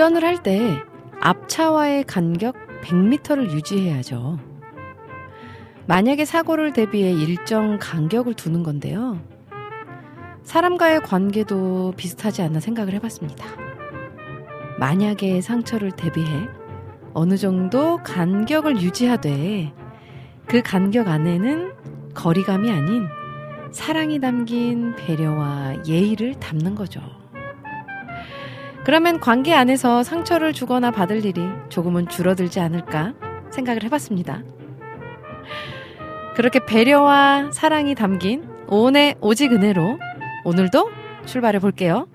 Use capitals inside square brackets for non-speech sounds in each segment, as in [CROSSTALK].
운전을 할 때 앞차와의 간격 100m를 유지해야죠. 만약에 사고를 대비해 일정 간격을 두는 건데요. 사람과의 관계도 비슷하지 않나 생각을 해봤습니다. 만약에 상처를 대비해 어느 정도 간격을 유지하되 그 간격 안에는 거리감이 아닌 사랑이 담긴 배려와 예의를 담는 거죠. 그러면 관계 안에서 상처를 주거나 받을 일이 조금은 줄어들지 않을까 생각을 해봤습니다. 그렇게 배려와 사랑이 담긴 오온의 오직 은혜로 오늘도 출발해 볼게요.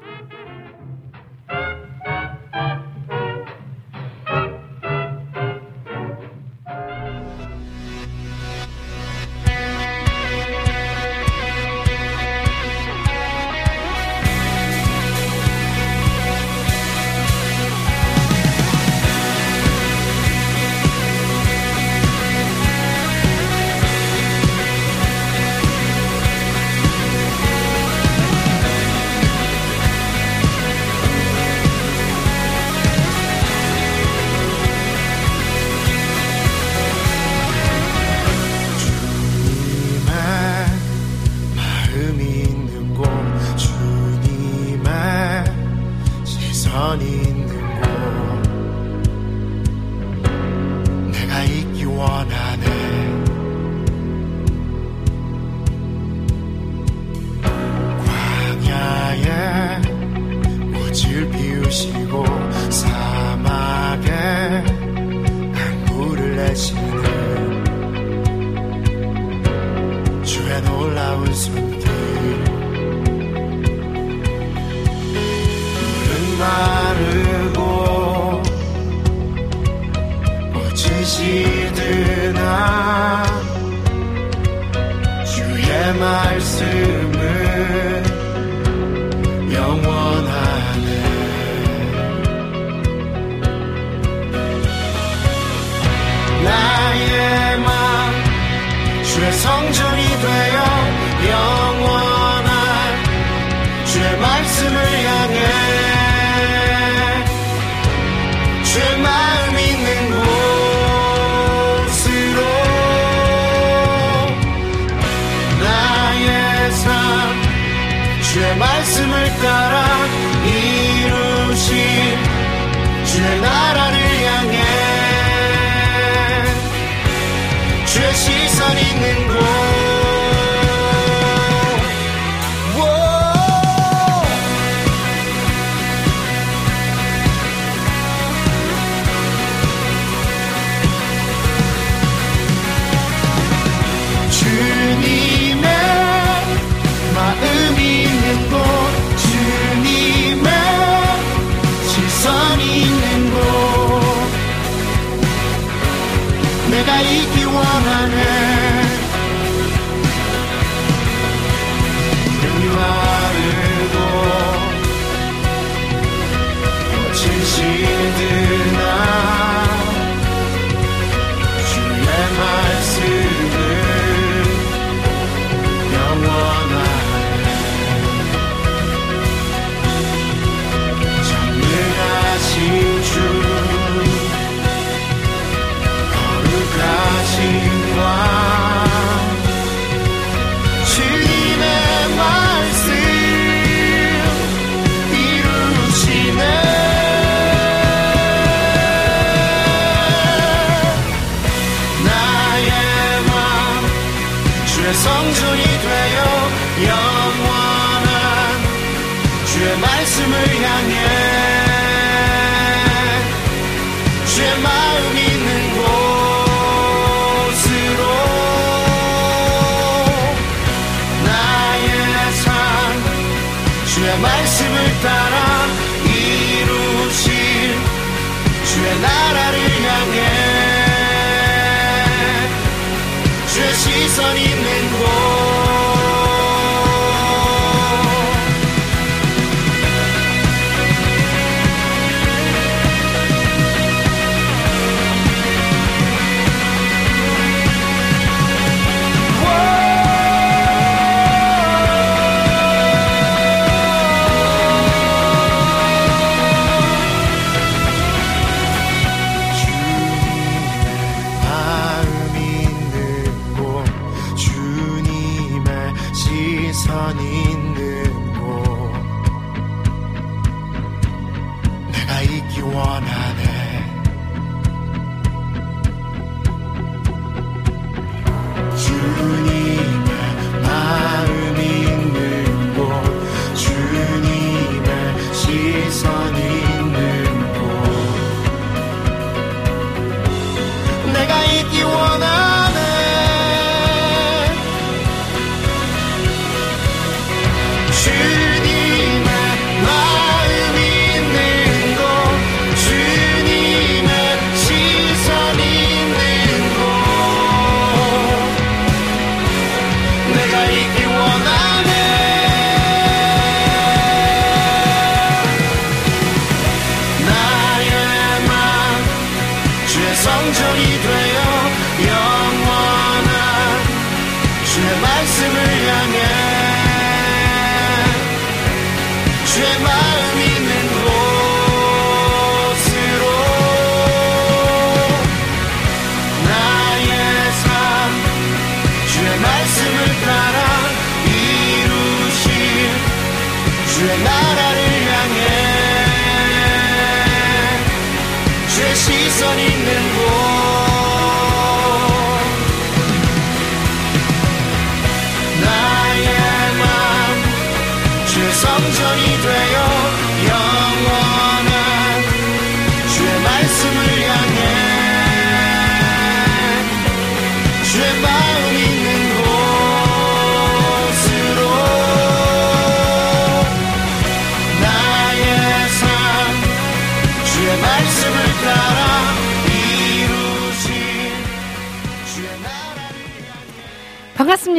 시선 있는 곳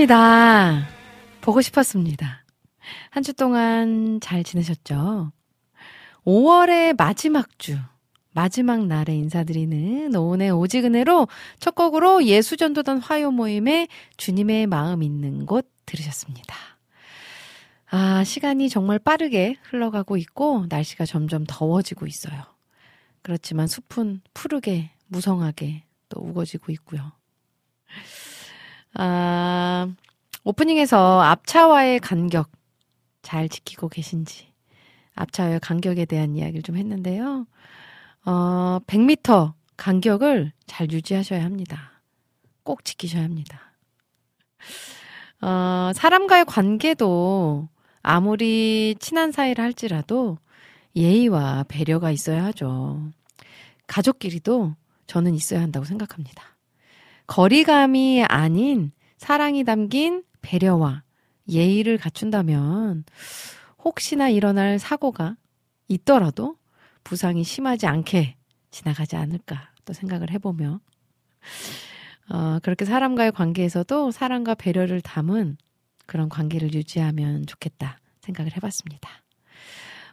반갑습니다. 보고 싶었습니다. 한 주 동안 잘 지내셨죠? 5월의 마지막 주, 마지막 날에 인사드리는 오은의 오지근해로 첫 곡으로 예수전도단 화요 모임에 주님의 마음 있는 곳 들으셨습니다. 아, 시간이 정말 빠르게 흘러가고 있고 날씨가 점점 더워지고 있어요. 그렇지만 숲은 푸르게, 무성하게 또 우거지고 있고요. 아, 오프닝에서 앞차와의 간격 잘 지키고 계신지, 앞차와의 간격에 대한 이야기를 좀 했는데요. 어, 100m 간격을 잘 유지하셔야 합니다. 꼭 지키셔야 합니다. 어, 사람과의 관계도 아무리 친한 사이를 할지라도 예의와 배려가 있어야 하죠. 가족끼리도 저는 있어야 한다고 생각합니다. 거리감이 아닌 사랑이 담긴 배려와 예의를 갖춘다면 혹시나 일어날 사고가 있더라도 부상이 심하지 않게 지나가지 않을까 또 생각을 해보며 어, 그렇게 사람과의 관계에서도 사랑과 배려를 담은 그런 관계를 유지하면 좋겠다 생각을 해봤습니다.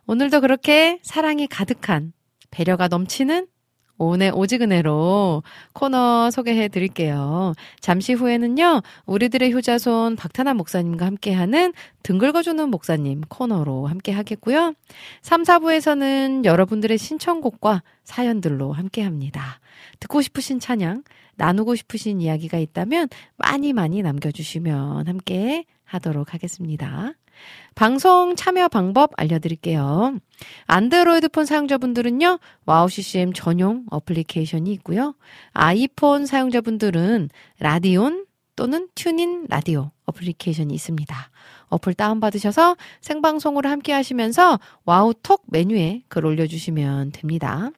오늘도 그렇게 사랑이 가득한 배려가 넘치는 오늘 오지근해로 코너 소개해 드릴게요. 잠시 후에는요, 우리들의 효자손 박탄환 목사님과 함께하는 등글거주는 목사님 코너로 함께 하겠고요. 3, 4부에서는 여러분들의 신청곡과 사연들로 함께 합니다. 듣고 싶으신 찬양, 나누고 싶으신 이야기가 있다면 많이 많이 남겨주시면 함께 하도록 하겠습니다. 방송 참여 방법 알려드릴게요. 안드로이드 폰 사용자분들은요, 와우 CCM 전용 어플리케이션이 있고요. 아이폰 사용자분들은 라디온 또는 TuneIn 라디오 application이 있습니다. 어플 다운받으셔서 생방송으로 함께 하시면서 와우톡 메뉴에 글 올려주시면 됩니다.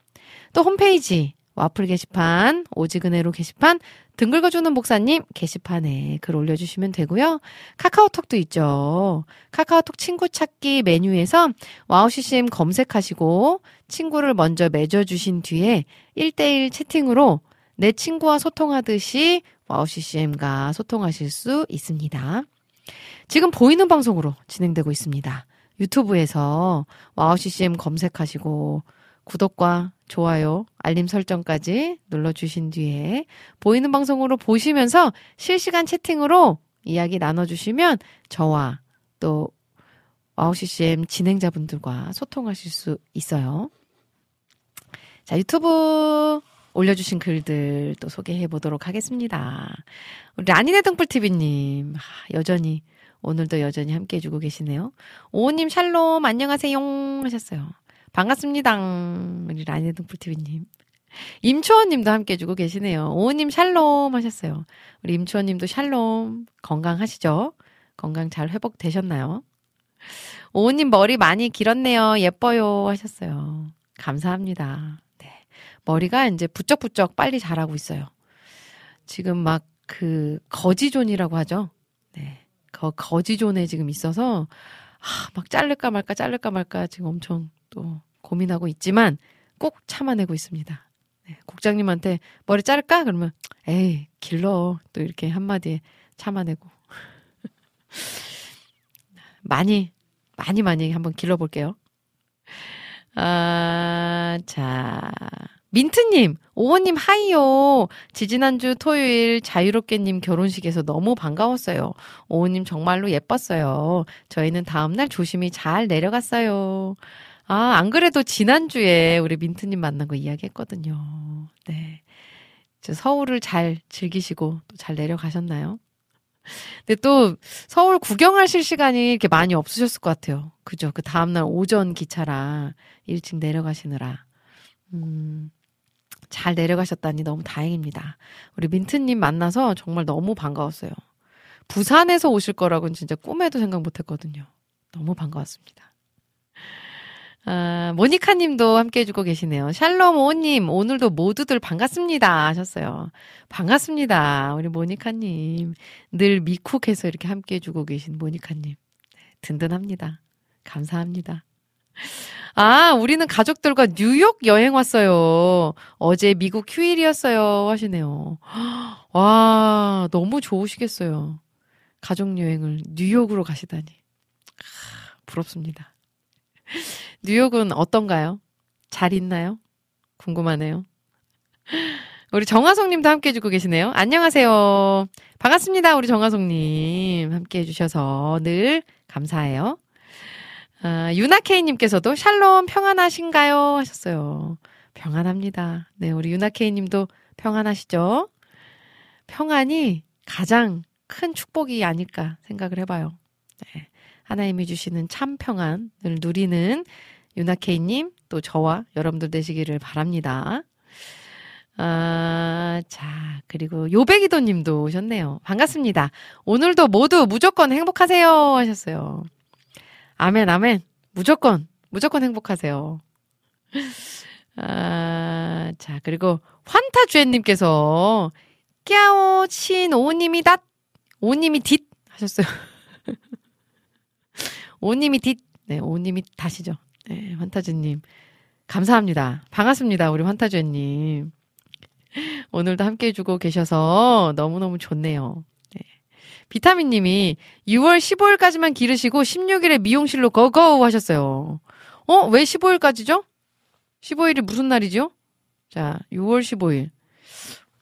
또 홈페이지 와플 게시판, 오직은혜로 게시판, 등 긁어주는 목사님 게시판에 글 올려주시면 되고요. 카카오톡도 있죠. 카카오톡 친구 찾기 메뉴에서 WOW CCM 검색하시고 친구를 먼저 맺어주신 뒤에 1대1 채팅으로 내 친구와 소통하듯이 WOW CCM과 소통하실 수 있습니다. 지금 보이는 방송으로 진행되고 있습니다. 유튜브에서 WOW CCM 검색하시고 구독과 좋아요, 알림 설정까지 눌러주신 뒤에 보이는 방송으로 보시면서 실시간 채팅으로 이야기 나눠주시면 저와 또 WOW CCM 진행자분들과 소통하실 수 있어요. 자, 유튜브 올려주신 글들 또 소개해 보도록 하겠습니다. 우리 라니네 등불TV님, 여전히, 오늘도 여전히 함께 해주고 계시네요. 오호님 샬롬, 안녕하세요. 하셨어요. 반갑습니다. 우리 라니네 등불TV님. 임초원님도 함께 해주고 계시네요. 오호님 샬롬 하셨어요. 우리 임초원님도 샬롬. 건강하시죠? 건강 잘 회복되셨나요? 오호님 머리 많이 길었네요. 예뻐요. 하셨어요. 감사합니다. 머리가 이제 부쩍부쩍 빨리 자라고 있어요. 지금 막 그 거지존이라고 하죠. 네. 거, 거지존에 지금 있어서 아, 막 자를까 말까 자를까 말까 지금 엄청 또 고민하고 있지만 꼭 참아내고 있습니다. 네. 국장님한테 머리 자를까? 그러면 에이 길러 또 이렇게 한마디에 참아내고 [LAUGHS] 많이 많이 많이 한번 길러볼게요. 아, 자. 민트님, 오호님 하이요. 지지난주 토요일 자유롭게님 결혼식에서 너무 반가웠어요. 오호님 정말로 예뻤어요. 저희는 다음날 조심히 잘 내려갔어요. 아, 안 그래도 지난주에 우리 민트님 만난 거 이야기했거든요. 네. 서울을 잘 즐기시고 또 잘 내려가셨나요? 근데 또 서울 구경하실 시간이 이렇게 많이 없으셨을 것 같아요. 그죠? 그 다음날 오전 기차라 일찍 내려가시느라. 음, 잘 내려가셨다니 너무 다행입니다. 우리 민트님 만나서 정말 너무 반가웠어요. 부산에서 오실 거라고는 진짜 꿈에도 생각 못 했거든요. 너무 반가웠습니다. 아, 모니카 님도 함께 해주고 계시네요. 샬롬 오님, 오늘도 모두들 반갑습니다. 하셨어요. 반갑습니다. 우리 모니카 님. 늘 미쿡해서 이렇게 함께 해주고 계신 모니카 님. 네, 든든합니다. 감사합니다. 아, 우리는 가족들과 뉴욕 여행 왔어요. 어제 미국 휴일이었어요. 하시네요. 와, 너무 좋으시겠어요. 가족 여행을 뉴욕으로 가시다니. 부럽습니다. 뉴욕은 어떤가요? 잘 있나요? 궁금하네요. 우리 정화송님도 함께 해주고 계시네요. 안녕하세요. 반갑습니다. 우리 정화송님. 함께 해주셔서 늘 감사해요. 아, 유나케이님께서도 샬롬 평안하신가요? 하셨어요. 평안합니다. 네, 우리 유나케이님도 평안하시죠? 평안이 가장 큰 축복이 아닐까 생각을 해봐요. 네. 하나님이 주시는 참 평안을 누리는 유나케이님, 또 저와 여러분들 되시기를 바랍니다. 아, 자, 그리고 요배기도 님도 오셨네요. 반갑습니다. 오늘도 모두 무조건 행복하세요. 하셨어요. 아멘, 아멘. 무조건, 무조건 행복하세요. 아, 자, 그리고 환타주엔님께서 깨오 친 오님이 닷, 오님이 뒷 하셨어요. [LAUGHS] 오님이 뒷, 네, 오님이 다시죠. 네, 환타주님. 감사합니다. 반갑습니다. 우리 환타주님. 오늘도 함께 해주고 계셔서 너무너무 좋네요. 비타민 님이 6월 15일까지만 기르시고 16일에 미용실로 고고 하셨어요. 어? 왜 15일까지죠? 15일이 무슨 날이죠? 자, 6월 15일.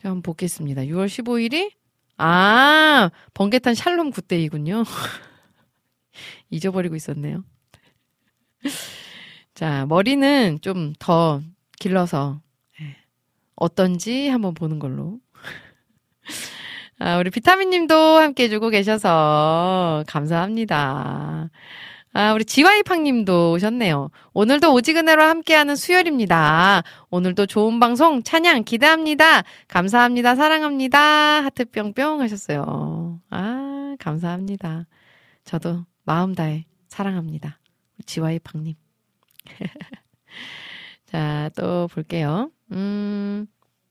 자, 한번 보겠습니다. 6월 15일이 아, 번개탄 샬롬 굿데이군요. [LAUGHS] 잊어버리고 있었네요. 자, 머리는 좀 더 길러서 예, 어떤지 한번 보는 걸로. [LAUGHS] 아, 우리 비타민 님도 함께 해주고 계셔서 감사합니다. 아, 우리 지와이팡 님도 오셨네요. 오늘도 오지근해로 함께하는 수요일입니다. 오늘도 좋은 방송 찬양 기대합니다. 감사합니다. 사랑합니다. 하트 뿅뿅 하셨어요. 아, 감사합니다. 저도 마음 다해 사랑합니다. 지와이팡 님. [LAUGHS] 자, 또 볼게요. 음,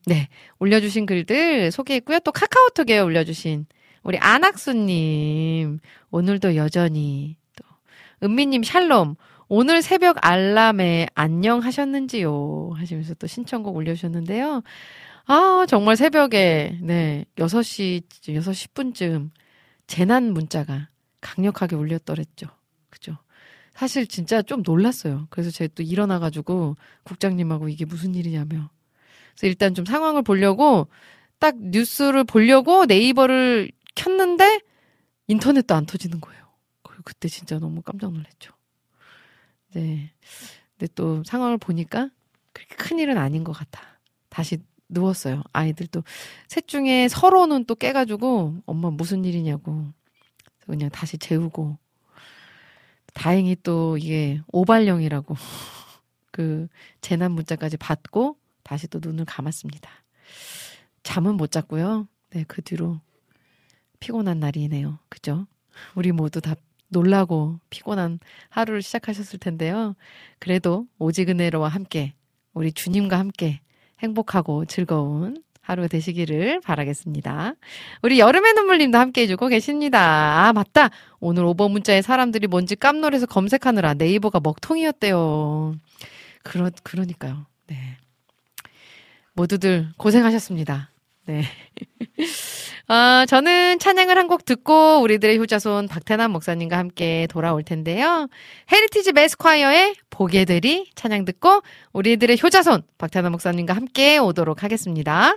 네. 올려주신 글들 소개했고요. 또 카카오톡에 올려주신 우리 안학수님. 오늘도 여전히 은미님 샬롬. 오늘 새벽 알람에 안녕 하셨는지요? 하시면서 또 신청곡 올려주셨는데요. 아, 정말 새벽에, 네, 6시, 6시 10분쯤 재난 문자가 강력하게 울렸더랬죠. 그죠? 사실 진짜 좀 놀랐어요. 그래서 제가 또 일어나가지고 국장님하고 이게 무슨 일이냐며. 그래서 일단 좀 상황을 보려고 딱 뉴스를 보려고 네이버를 켰는데 인터넷도 안 터지는 거예요. 그때 진짜 너무 깜짝 놀랐죠. 네. 근데 또 상황을 보니까 그렇게 큰 일은 아닌 것 같아. 다시 누웠어요. 아이들도 셋 중에 서로는 또 깨가지고 엄마 무슨 일이냐고 그냥 다시 재우고 다행히 또 이게 오발령이라고 [LAUGHS] 그 재난 문자까지 받고 다시 또 눈을 감았습니다. 잠은 못 잤고요. 네, 그 뒤로 피곤한 날이네요. 그죠? 우리 모두 다 놀라고 피곤한 하루를 시작하셨을 텐데요. 그래도 오지근해로와 함께 우리 주님과 함께 행복하고 즐거운 하루 되시기를 바라겠습니다. 우리 여름의 눈물님도 함께 해주고 계십니다. 아, 맞다. 오늘 오버 문자에 사람들이 뭔지 깜놀해서 검색하느라 네이버가 먹통이었대요. 그러, 그러니까요. 네. 모두들 고생하셨습니다. 네. [LAUGHS] 어, 저는 찬양을 한 곡 듣고 우리들의 효자손 박태남 목사님과 함께 돌아올 텐데요. Heritage Mass Choir의 보게 되리 찬양 듣고 우리들의 효자손 박태남 목사님과 함께 오도록 하겠습니다.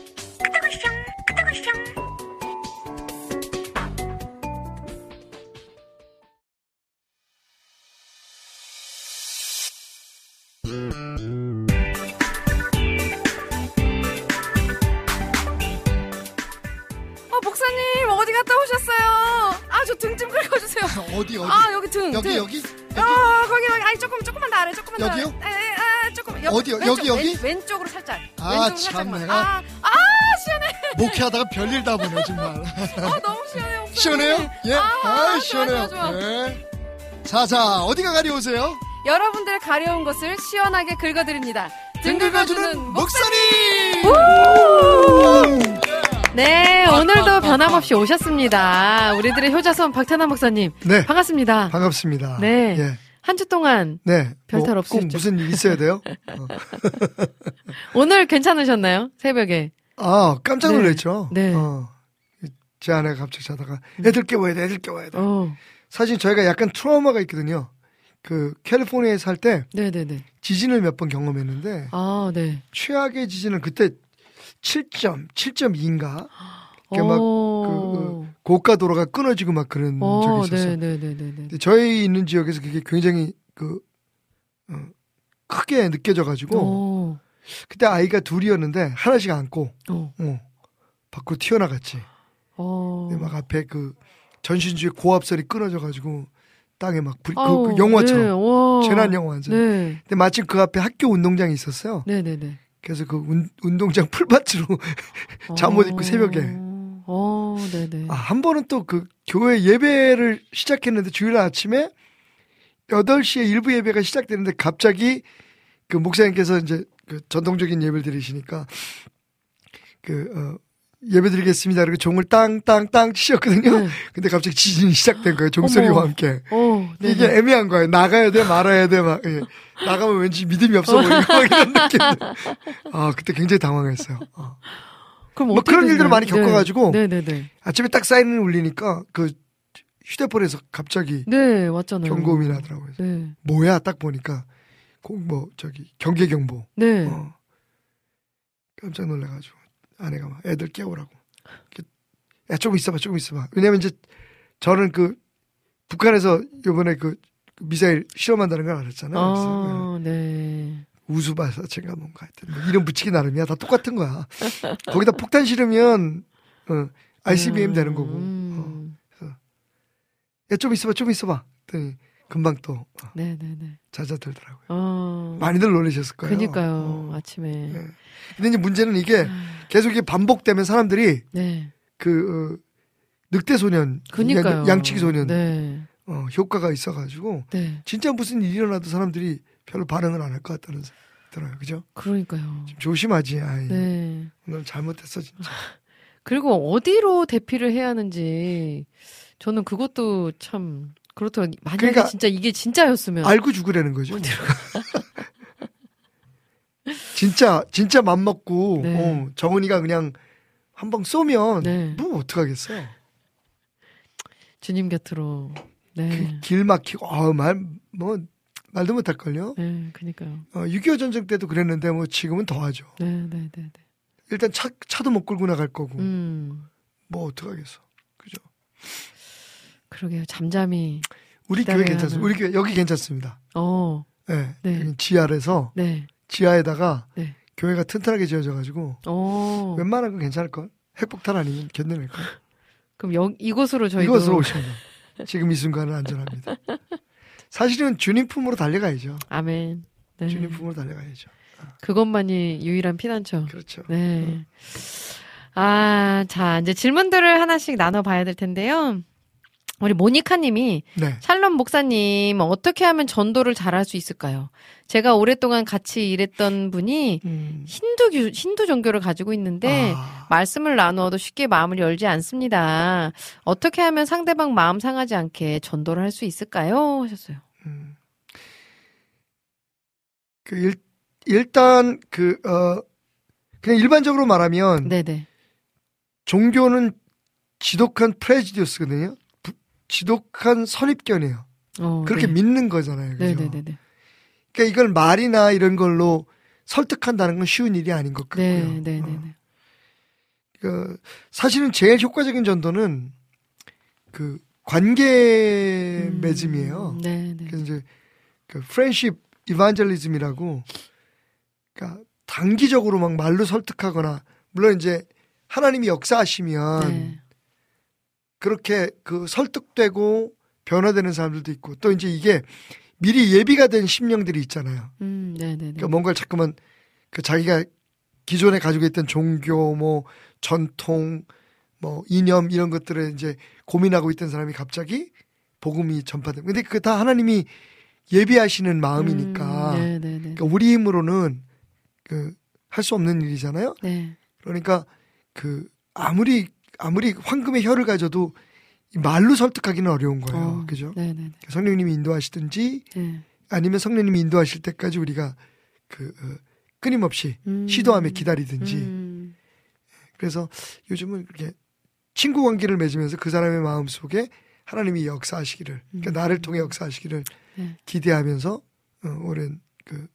어디 어디 아, 여기 등. 여기 등. 여기 아, 거기, 거기. 아니, 조금, 조금만 더 아래, 조금만 더 아래. 여기요? 에, 에, 아, 조금. 여, 어디요? 왼쪽, 여기, 여기? 왼, 왼쪽으로 살짝. 아, 왼쪽으로 참, 살짝만. 내가. 아, 아, 시원해. 목회하다가 별일 다 보네 정말 아, [LAUGHS] 너무 시원해, [LAUGHS] 목사님. 시원해요? 예, 아, 아, 좋아, 시원해요. 좋아, 좋아. 예. 자자 어디가 가려우세요? 여러분들 가려운 것을 시원하게 긁어드립니다. 등 긁어주는 목사님! 네, [LAUGHS] 오늘도 변함없이 오셨습니다. 우리들의 효자손 박태남 목사님. 네 반갑습니다. 반갑습니다. 네. 예. 한주 동안 네. 별탈 뭐, 없으셨죠? 꼭 무슨 일 있어야 돼요? [LAUGHS] 어. 오늘 괜찮으셨나요? 새벽에. 아 깜짝 네. 놀랐죠. 네. 어. 제 아내가 갑자기 자다가 애들 깨워야 돼, 애들 깨워야 돼. 어, 사실 저희가 약간 트라우마가 있거든요. 그 캘리포니아에 살때 네네네. 지진을 몇 번 경험했는데 아, 네. 최악의 지진은 그때 7점, 7.2인가 이렇게 막 어, 그, 고가 도로가 끊어지고 막 그런 어, 적이 있었어요. 네네네네네. 근데 저희 있는 지역에서 그게 굉장히 그 어, 크게 느껴져가지고 어, 그때 아이가 둘이었는데 하나씩 안고 어, 어, 밖으로 튀어나갔지. 막 앞에 그 전신주의 고압설이 끊어져가지고 땅에 막 불, 그, 그 영화처럼 네, 와. 재난 영화 완전. 네. 근데 마침 그 앞에 학교 운동장이 있었어요. 네네네. 그래서 그 운, 운동장 [LAUGHS] 풀밭으로 잠옷 입고 새벽에. 어, 네네. 아, 한 번은 또 그 교회 예배를 시작했는데 주일 아침에 8시에 일부 예배가 시작되는데 갑자기 그 목사님께서 이제 그 전통적인 예배를 드리시니까 그, 어, 예배 드리겠습니다. 그리고 종을 땅땅땅 치셨거든요. 네. 근데 갑자기 지진이 시작된 거예요. 종소리와 어머. 함께. 어, 네네. 이게 애매한 거예요. 나가야 돼, 말아야 돼, 막. 예. 나가면 왠지 믿음이 없어 보이고 막 이런 느낌. 아, 그때 굉장히 당황했어요. 어. 그럼 뭐 그런 일들을? 많이 겪어가지고 네, 네네네. 아침에 딱 사인을 울리니까 그 휴대폰에서 갑자기 네, 왔잖아요. 경고음이 나더라고요. 네. 뭐야 딱 보니까 꼭뭐 저기 경계 경보. 네. 어. 깜짝 놀래가지고 아내가 막 애들 깨우라고. 야 조금 있어봐 조금 있어봐. 왜냐면 이제 저는 그 북한에서 이번에 그 미사일 실험한다는 걸 알았잖아요. 그래서 아, 네. 우수발사체가 뭔가 하여튼 뭐 이름 붙이기 나름이야 다 똑같은 거야. 거기다 폭탄 실으면 어, ICBM 되는 거고. 어. 음. 야좀 있어봐 좀 있어봐. 그랬더니 금방 또 어, 네네네. 잦아들더라고요. 어. 많이들 놀라셨을 거예요. 그니까요. 어. 아침에. 네. 근데 이제 문제는 이게 아, 계속 이게 반복되면 사람들이 네. 그 어, 늑대 소년, 그니까요. 양치기 소년 네. 어, 효과가 있어가지고 네. 진짜 무슨 일이 일어나도 사람들이 별로 반응을 안 할 것 같다는 생각이 들어요. 그죠? 그러니까요. 좀 조심하지. 아이, 네. 오늘 잘못했어 진짜. 그리고 어디로 대피를 해야 하는지 저는 그것도 참 그렇더라고요. 만약에 그러니까 진짜 이게 진짜였으면 알고 죽으라는 거죠. [LAUGHS] 진짜 진짜 맘 먹고 네. 어, 정은이가 그냥 한방 쏘면 네. 뭐 어떡하겠어. 주님 곁으로. 네. 그 길 막히고 아말뭐 말도 못할 걸요. 네, 그니까요. 어, 6.25 전쟁 때도 그랬는데 뭐 지금은 더하죠. 네, 네, 네, 네. 일단 차 차도 못 끌고 나갈 거고 음, 뭐 어떡하겠어. 그죠? 그러게요. 잠잠히. 우리 교회 괜찮습니다. 우리 교회 여기 괜찮습니다. 어, 네. 네. 지하에서 네, 지하에다가 네. 교회가 튼튼하게 지어져 가지고 어. 웬만한 건 괜찮을 걸. 핵폭탄 아니면 견뎌낼 걸. [LAUGHS] 그럼 여, 이곳으로 저희도 이곳으로 오시면 지금 이 순간은 안전합니다. [LAUGHS] 사실은 주님 품으로 달려가야죠. 아멘. 네. 주님 품으로 달려가야죠. 그것만이 유일한 피난처. 그렇죠. 네. 아, 자, 이제 질문들을 하나씩 나눠봐야 될 텐데요. 우리 모니카 님이 네. 샬롬 목사님 어떻게 하면 전도를 잘할 수 있을까요? 제가 오랫동안 같이 일했던 분이 음. 힌두 교- 힌두 종교를 가지고 있는데 아, 말씀을 나누어도 쉽게 마음을 열지 않습니다. 어떻게 하면 상대방 마음 상하지 않게 전도를 할 수 있을까요? 하셨어요. 음. 그 일, 일단 그 어, 그냥 일반적으로 말하면 네네. 종교는 지독한 프레지디우스거든요. 부- 지독한 선입견이에요. 어, 그렇게 네. 믿는 거잖아요. 그죠? 네네네네. 그러니까 이걸 말이나 이런 걸로 설득한다는 건 쉬운 일이 아닌 것 같고요. 네, 어. 네네네. 그 사실은 제일 효과적인 전도는 그 관계 음, 맺음이에요. 네네. 그래서 이제 그 프렌십 이반젤리즘이라고 그러니까 단기적으로 막 말로 설득하거나 물론 이제 하나님이 역사하시면 네. 그렇게 그 설득되고 변화되는 사람들도 있고 또 이제 이게 미리 예비가 된 심령들이 있잖아요. 음. 그러니까 뭔가를 자꾸만 그 자기가 기존에 가지고 있던 종교 뭐 전통 뭐 이념 이런 것들을 이제 고민하고 있던 사람이 갑자기 복음이 전파돼. 근데 그 다 하나님이 예비하시는 마음이니까 음. 그러니까 우리 힘으로는 그 할 수 없는 일이잖아요. 네. 그러니까 그 아무리 아무리 황금의 혀를 가져도 이 말로 설득하기는 어려운 거예요. 어, 그죠? 네네네. 성령님이 인도하시든지 네. 아니면 성령님이 인도하실 때까지 우리가 그 어, 끊임없이 음, 시도하며 기다리든지 음, 그래서 요즘은 그렇게 친구 관계를 맺으면서 그 사람의 마음 속에 하나님이 역사하시기를 그러니까 음. 나를 통해 역사하시기를 네. 기대하면서 어, 오랜 그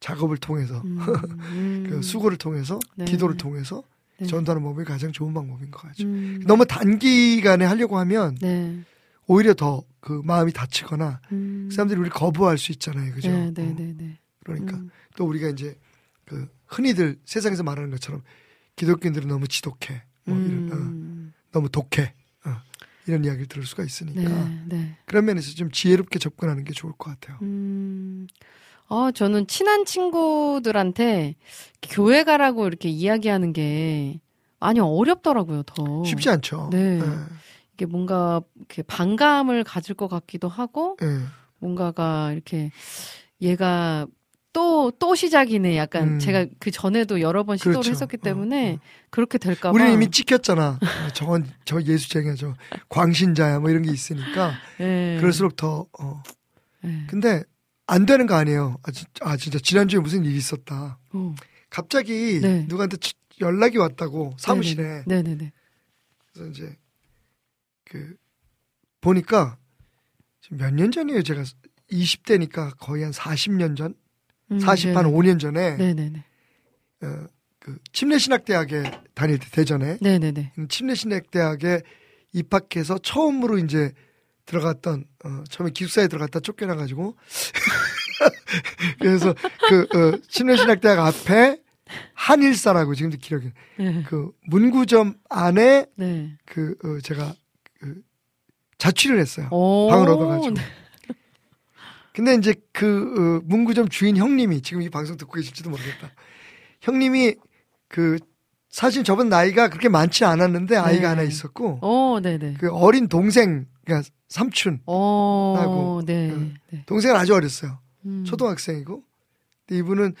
작업을 통해서 음, 음. [LAUGHS] 그 수고를 통해서 네. 기도를 통해서 네. 전도하는 법이 가장 좋은 방법인 것 같죠. 음, 너무 단기간에 하려고 하면 네. 오히려 더 그 마음이 다치거나 음, 그 사람들이 우리 거부할 수 있잖아요, 그죠? 어, 네네 네 네. 그러니까 음, 또 우리가 이제 그 흔히들 세상에서 말하는 것처럼 기독교인들은 너무 지독해, 뭐 이런 어, 음, 너무 독해 어, 이런 이야기를 들을 수가 있으니까 네, 네. 그런 면에서 좀 지혜롭게 접근하는 게 좋을 것 같아요. 음, 어, 저는 친한 친구들한테 교회 가라고 이렇게 이야기하는 게 많이 어렵더라고요, 더. 쉽지 않죠. 네. 예, 이게 뭔가 이렇게 반감을 가질 것 같기도 하고, 예. 뭔가가 이렇게 얘가 또, 또 시작이네. 약간 음. 제가 그 전에도 여러 번 시도를 그렇죠. 했었기 어, 때문에 어. 그렇게 될까봐. 우리는 이미 찍혔잖아. 어, 저건 저 예수쟁이야, 저 광신자야, 뭐 이런 게 있으니까 네. 그럴수록 더. 어. 네. 근데 안 되는 거 아니에요. 아, 진- 아, 진짜 지난주에 무슨 일이 있었다. 어. 갑자기 네. 누구한테 치- 연락이 왔다고 사무실에 네네네. 그래서 이제 그 보니까 지금 몇년 전이에요. 제가 20대니까 거의 한 40년 전, 음, 40, 한 네네. 5년 전에 네네네. 어, 그 침례신학대학에 다닐 때 대전에 네네네. 침례신학대학에 입학해서 처음으로 이제 들어갔던 어, 처음에 기숙사에 들어갔다 쫓겨나가지고 [LAUGHS] 그래서 그 어, 침례신학대학 앞에 한일사라고 지금도 기억이 네. 그 문구점 안에 네. 그 어, 제가 그 자취를 했어요. 오, 방을 얻어가지고. 네. 근데 이제 그 어, 문구점 주인 형님이 지금 이 방송 듣고 계실지도 모르겠다. 형님이 그 사실 저번 나이가 그렇게 많지 않았는데 아이가 네. 하나 있었고 오, 네네. 그 어린 동생 그러니까 삼촌 오, 하고, 네. 응. 네. 동생은 아주 어렸어요. 음. 초등학생이고 근데 이분은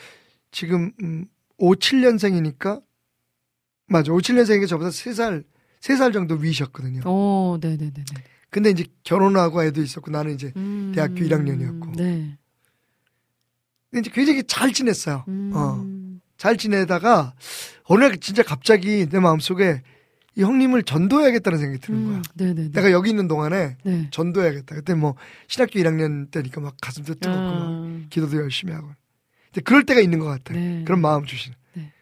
지금 음, 57년생이니까 맞아 57년생이니까 저보다 3살 3살 정도 위셨거든요. 오, 네네네네. 근데 이제 결혼하고 애도 있었고 나는 이제 음. 대학교 1학년이었고. 네. 근데 이제 굉장히 잘 지냈어요. 음. 어. 잘 지내다가 어느 날 진짜 갑자기 내 마음속에 이 형님을 전도해야겠다는 생각이 드는 거야. 음. 네네네. 내가 여기 있는 동안에 네. 전도해야겠다. 그때 뭐 신학교 1학년 때니까 막 가슴도 뜨겁고 막 아, 기도도 열심히 하고. 근데 그럴 때가 있는 것 같아. 네. 그런 마음 주시는. 네.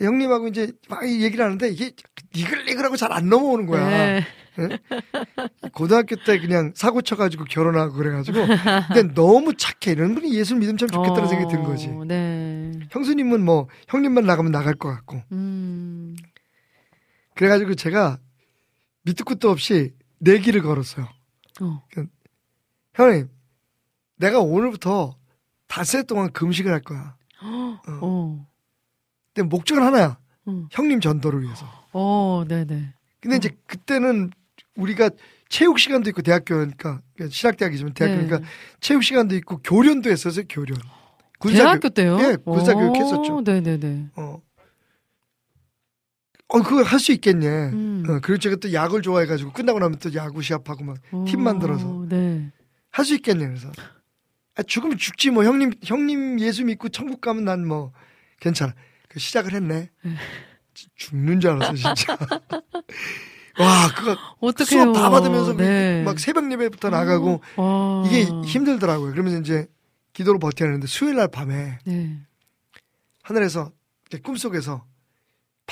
형님하고 이제 막 얘기를 하는데 이게 니글니글하고 잘 안 넘어오는 거야. 네. 고등학교 때 그냥 사고 쳐가지고 결혼하고 그래가지고 근데 너무 착해. 이런 분이 예수 믿으면 참 좋겠다는 어, 생각이 드는 거지. 네. 형수님은 뭐 형님만 나가면 나갈 것 같고 음. 그래가지고 제가 밑도 끝도 없이 내기를 걸었어요. 어. 형님 내가 오늘부터 닷새 동안 금식을 할 거야. 어. 근데 목적은 하나야. 음. 형님 전도를 위해서. 어, 네네. 근데 이제 그때는 우리가 체육 시간도 있고 대학교니까 그러니까 신학대학이지만 대학교니까 네. 체육 시간도 있고 교련도 했었어요. 교련. 군사 대학교 교육. 때요? 예, 군사 교육 오, 했었죠. 네네네. 어. 어, 그걸 할 수 있겠냐. 음. 어, 그리고 제가 또 야구를 좋아해가지고 끝나고 나면 또 야구 시합하고 막팀 오, 만들어서. 네. 할 수 있겠냐. 그래서. 아, 죽으면 죽지 뭐. 형님, 형님 예수 믿고 천국 가면 난 뭐 괜찮아. 그 시작을 했네. 지- 죽는 줄 알았어, 진짜. [LAUGHS] 와, 그거 어떻게 수업 다 받으면서 네. 막 새벽 예배부터 나가고 와. 이게 힘들더라고요. 그러면서 이제 기도로 버텨야 하는데 수요일 날 밤에 네. 하늘에서 꿈속에서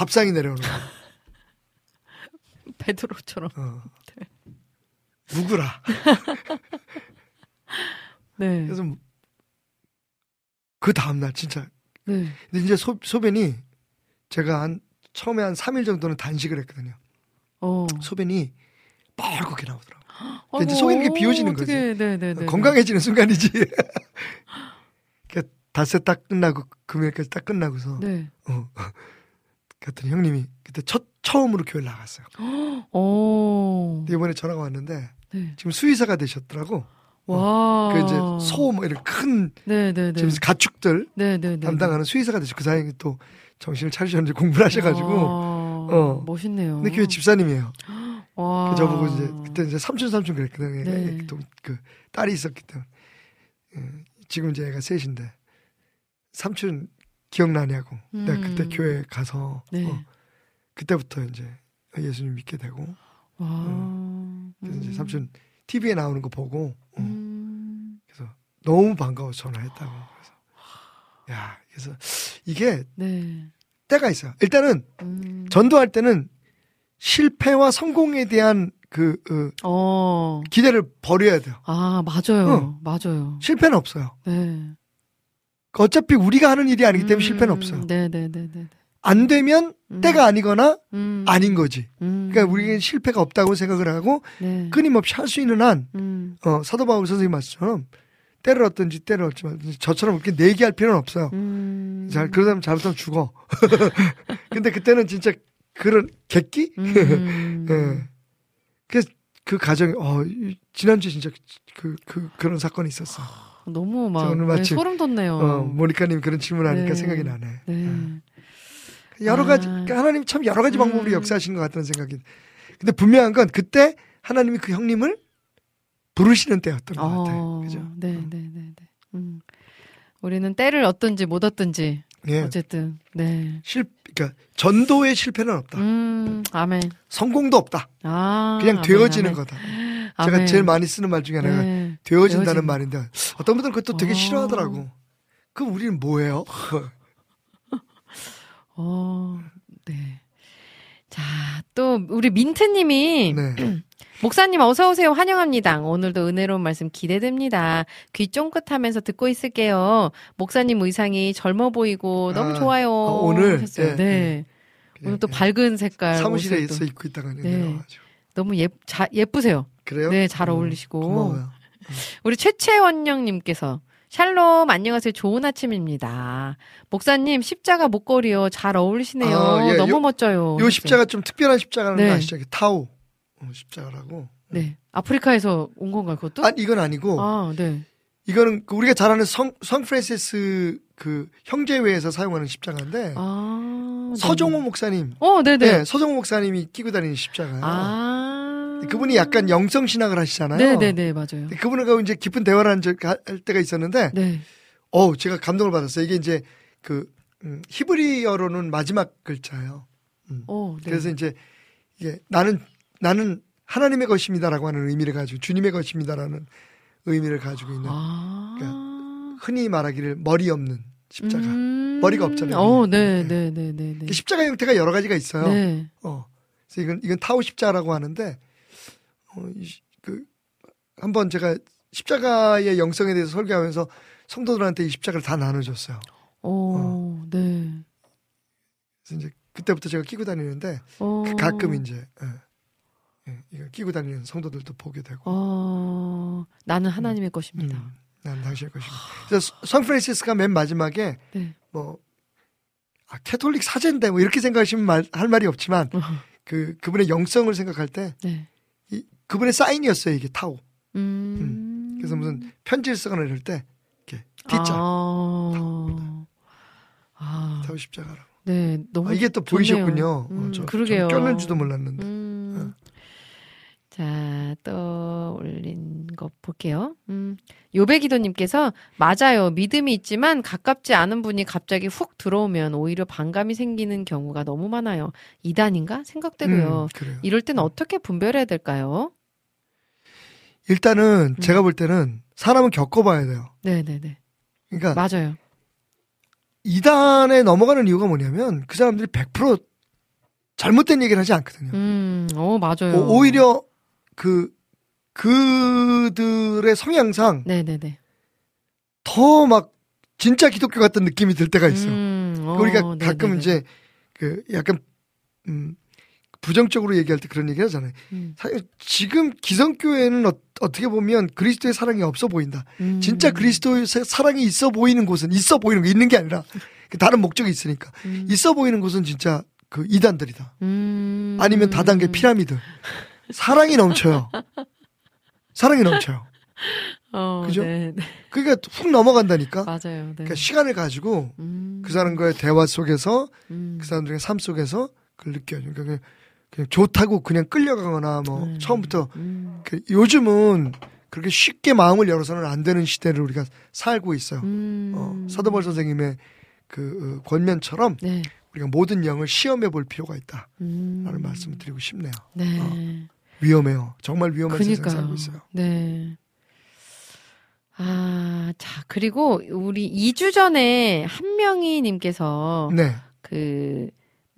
밥상이 내려오는 거야. [LAUGHS] 베드로처럼. 어. 누구라. [LAUGHS] 네. 그래서 그 다음 날 진짜. 네. 근데 이제 소, 소변이 제가 한 처음에 한 3일 정도는 단식을 했거든요. 어. 소변이 뻘겋게 나오더라고요. 아이고, 이제 속에 이렇게 비워지는 거지. 네네네. 건강해지는 순간이지. [GASPS] 그러니까 닷새 딱 끝나고 금요일까지 딱 끝나고서 네. 어. 그랬더니 형님이 그때 첫 처음으로 교회 를 나갔어요. [GASPS] 오. 이번에 전화가 왔는데 네. 지금 수의사가 되셨더라고. 와. 그 이제 소 뭐 이런 큰 네네네. 지금 가축들 네네네. 담당하는 수의사가 되셨고 그 사장님이 또 정신을 차리셨는지 공부를 하셔가지고 어. 어. 멋있네요. 근데 교회 집사님이에요. [GASPS] 와. 그 저보고 이제 그때 이제 삼촌 삼촌 그랬거든요. 네. 또 그 딸이 있었기 때문에 예, 지금 이제 애가 셋인데 삼촌 기억나냐고. 내가 그때 음. 교회 가서 네. 어, 그때부터 이제 예수님 믿게 되고 와. 그래서 이제 음. 삼촌 TV에 나오는 거 보고 어, 음. 그래서 너무 반가워 서 전화했다고 그래서 야 그래서 이게 네. 때가 있어요. 일단은 음. 전도할 때는 실패와 성공에 대한 그 어, 어. 기대를 버려야 돼요. 아, 맞아요. 어. 맞아요. 실패는 없어요. 네. 어차피 우리가 하는 일이 아니기 때문에 음, 실패는 없어요. 네네네네. 안 되면 음. 때가 아니거나 음. 아닌 거지. 음. 그러니까 우리는 실패가 없다고 생각을 하고 네. 끊임없이 할 수 있는 한 음. 어, 사도 바울 선생님 말씀처럼 때를 얻든지 때를 얻지 말든지 저처럼 이렇게 내기할 필요는 없어요. 음. 잘 그러다면 잘못하면 죽어. [LAUGHS] 근데 그때는 진짜 그런 객기? 음. [LAUGHS] 예. 그래서 그 가정이 어 이- 지난주에 진짜 그 그 그런 사건이 있었어. 너무 막저 오늘 네, 마침, 소름 돋네요. 어, 모니카님 그런 질문하니까 네. 생각이 나네. 네. 여러 가지 아. 하나님 참 여러 가지 방법으로 음. 역사하시는 것 같다는 생각이. 근데 분명한 건 그때 하나님이 그 형님을 부르시는 때였던 것 같아요. 어, 그죠? 네, 네, 네, 네. 음. 우리는 때를 얻든지 못 얻든지 예. 어쨌든 네. 실 그러니까 전도의 실패는 없다. 음, 아멘. 성공도 없다. 아, 그냥 아멘, 되어지는 아멘. 거다. 아멘. [LAUGHS] 제가 제일 많이 쓰는 말 중에 하나가 네. 되어진다는 되어진- 말인데 어떤 분들은 그것도 되게 어. 싫어하더라고. 그럼 우리는 뭐예요? [LAUGHS] 어, 네. 자, 또 우리 민트님이 네. [CLEARS THROAT] 목사님 어서 오세요. 환영합니다. 오늘도 은혜로운 말씀 기대됩니다. 귀 쫑긋하면서 듣고 있을게요. 목사님 의상이 젊어 보이고 너무 아, 좋아요. 아, 오늘? 예, 네. 예. 오늘 또 예. 밝은 색깔 사무실에 있어 입고 있다가 네. 내려와가지고 너무 예, 자, 예쁘세요. 그래요? 네, 잘 음, 어울리시고. 고마워요. 우리 최채원영님께서 샬롬 안녕하세요. 좋은 아침입니다. 목사님 십자가 목걸이요. 잘 어울리시네요. 아, 예, 너무 요- 멋져요. 요 십자가 좀 특별한 십자가는 네. 아시죠? 타오 어, 십자가라고. 네. 아프리카에서 온 건가요, 그것도? 아 이건 아니고 아, 네. 이거는 그 우리가 잘 아는 성, 성 프란시스 그 형제회에서 사용하는 십자가인데 아. 서종호 너무- 목사님, 어, 네네. 네, 서종호 목사님이 끼고 다니는 십자가예요. 아. 그분이 약간 영성 신학을 하시잖아요. 네네네, 맞아요. 근데 그분하고 이제 깊은 대화를 한 적, 할 때가 있었는데, 네. 어 제가 감동을 받았어요. 이게 이제 그 음, 히브리어로는 마지막 글자예요. 음. 어, 네. 그래서 이제 이게 나는 나는 하나님의 것입니다라고 하는 의미를 가지고 주님의 것입니다라는 의미를 가지고 있는 아. 흔히 말하기를 머리 없는 십자가. 음. 머리가 없잖아요. 어, 네. 네, 네, 네, 네, 네. 이 십자가 형태가 여러 가지가 있어요. 네. 어. 그래서 이건 이건 타오 십자라고 하는데 어, 그 한번 제가 십자가의 영성에 대해서 설교하면서 성도들한테 이 십자가를 다 나눠줬어요. 어, 네. 그래서 이제 그때부터 제가 끼고 다니는데 어. 그 가끔 이제 예. 예, 이거 끼고 다니는 성도들도 보게 되고. 어, 나는 하나님의 것입니다. 음, 난 당신의 것이고. 그래서 성 프란시스가 맨 마지막에 네. 뭐 아, 캐톨릭 사제인데 뭐 이렇게 생각하시면 말, 할 말이 없지만 어, [LAUGHS] 그 그분의 영성을 생각할 때 네. 이, 그분의 사인이었어요 이게 타우. 음. 그래서 무슨 편지를 쓰거나 이럴 때 이렇게 T자 아. 아. 타오 십자가라고. 네, 너무 아, 이게 또 좋네요. 보이셨군요. 음, 어, 저, 그러게요. 저 꼈는지도 몰랐는데. 음. 자, 또 올린 거 볼게요. 음. 요배기도님께서 맞아요. 믿음이 있지만 가깝지 않은 분이 갑자기 훅 들어오면 오히려 반감이 생기는 경우가 너무 많아요. 이단인가 생각되고요. 음. 이럴 땐 어떻게 분별해야 될까요? 일단은 음. 제가 볼 때는 사람은 겪어봐야 돼요. 네네네. 그러니까 맞아요. 이단에 넘어가는 이유가 뭐냐면 그 사람들이 100% 잘못된 얘기를 하지 않거든요. 음, 어, 맞아요. 오- 오히려 그 그들의 성향상 네네네. 더 막 진짜 기독교 같은 느낌이 들 때가 있어요. 음, 어, 우리가 가끔 네네네. 이제 그 약간 음 부정적으로 얘기할 때 그런 얘기 하잖아요. 음, 사실 지금 기성교회는 어, 떻게 보면 그리스도의 사랑이 없어 보인다. 음. 진짜 그리스도의 사- 사랑이 있어 보이는 곳은 있어 보이는 거 있는 게 아니라 그 다른 목적이 있으니까 음. 있어 보이는 곳은 진짜 그 이단들이다. 음. 아니면 다단계 피라미드. 사랑이 넘쳐요. 사랑이 넘쳐요. 어, 그죠? 네, 네. 그러니까 훅 넘어간다니까. 맞아요. 네. 그러니까 시간을 가지고 음, 그 사람과의 대화 속에서 음, 그 사람들의 삶 속에서 그걸 느껴요. 그러니까 그냥, 좋다고 그냥 끌려가거나 뭐 음. 처음부터 음, 그 요즘은 그렇게 쉽게 마음을 열어서는 안 되는 시대를 우리가 살고 있어요. 음. 어, 사도벌 선생님의 그 어, 권면처럼 네. 우리가 모든 영을 시험해 볼 필요가 있다라는 음. 말씀을 드리고 싶네요. 네. 어, 위험해요. 정말 위험한 세상에 그니까요. 살고 있어요. 네. 아, 자, 그리고 우리 2주 전에 한명희 님께서 네. 그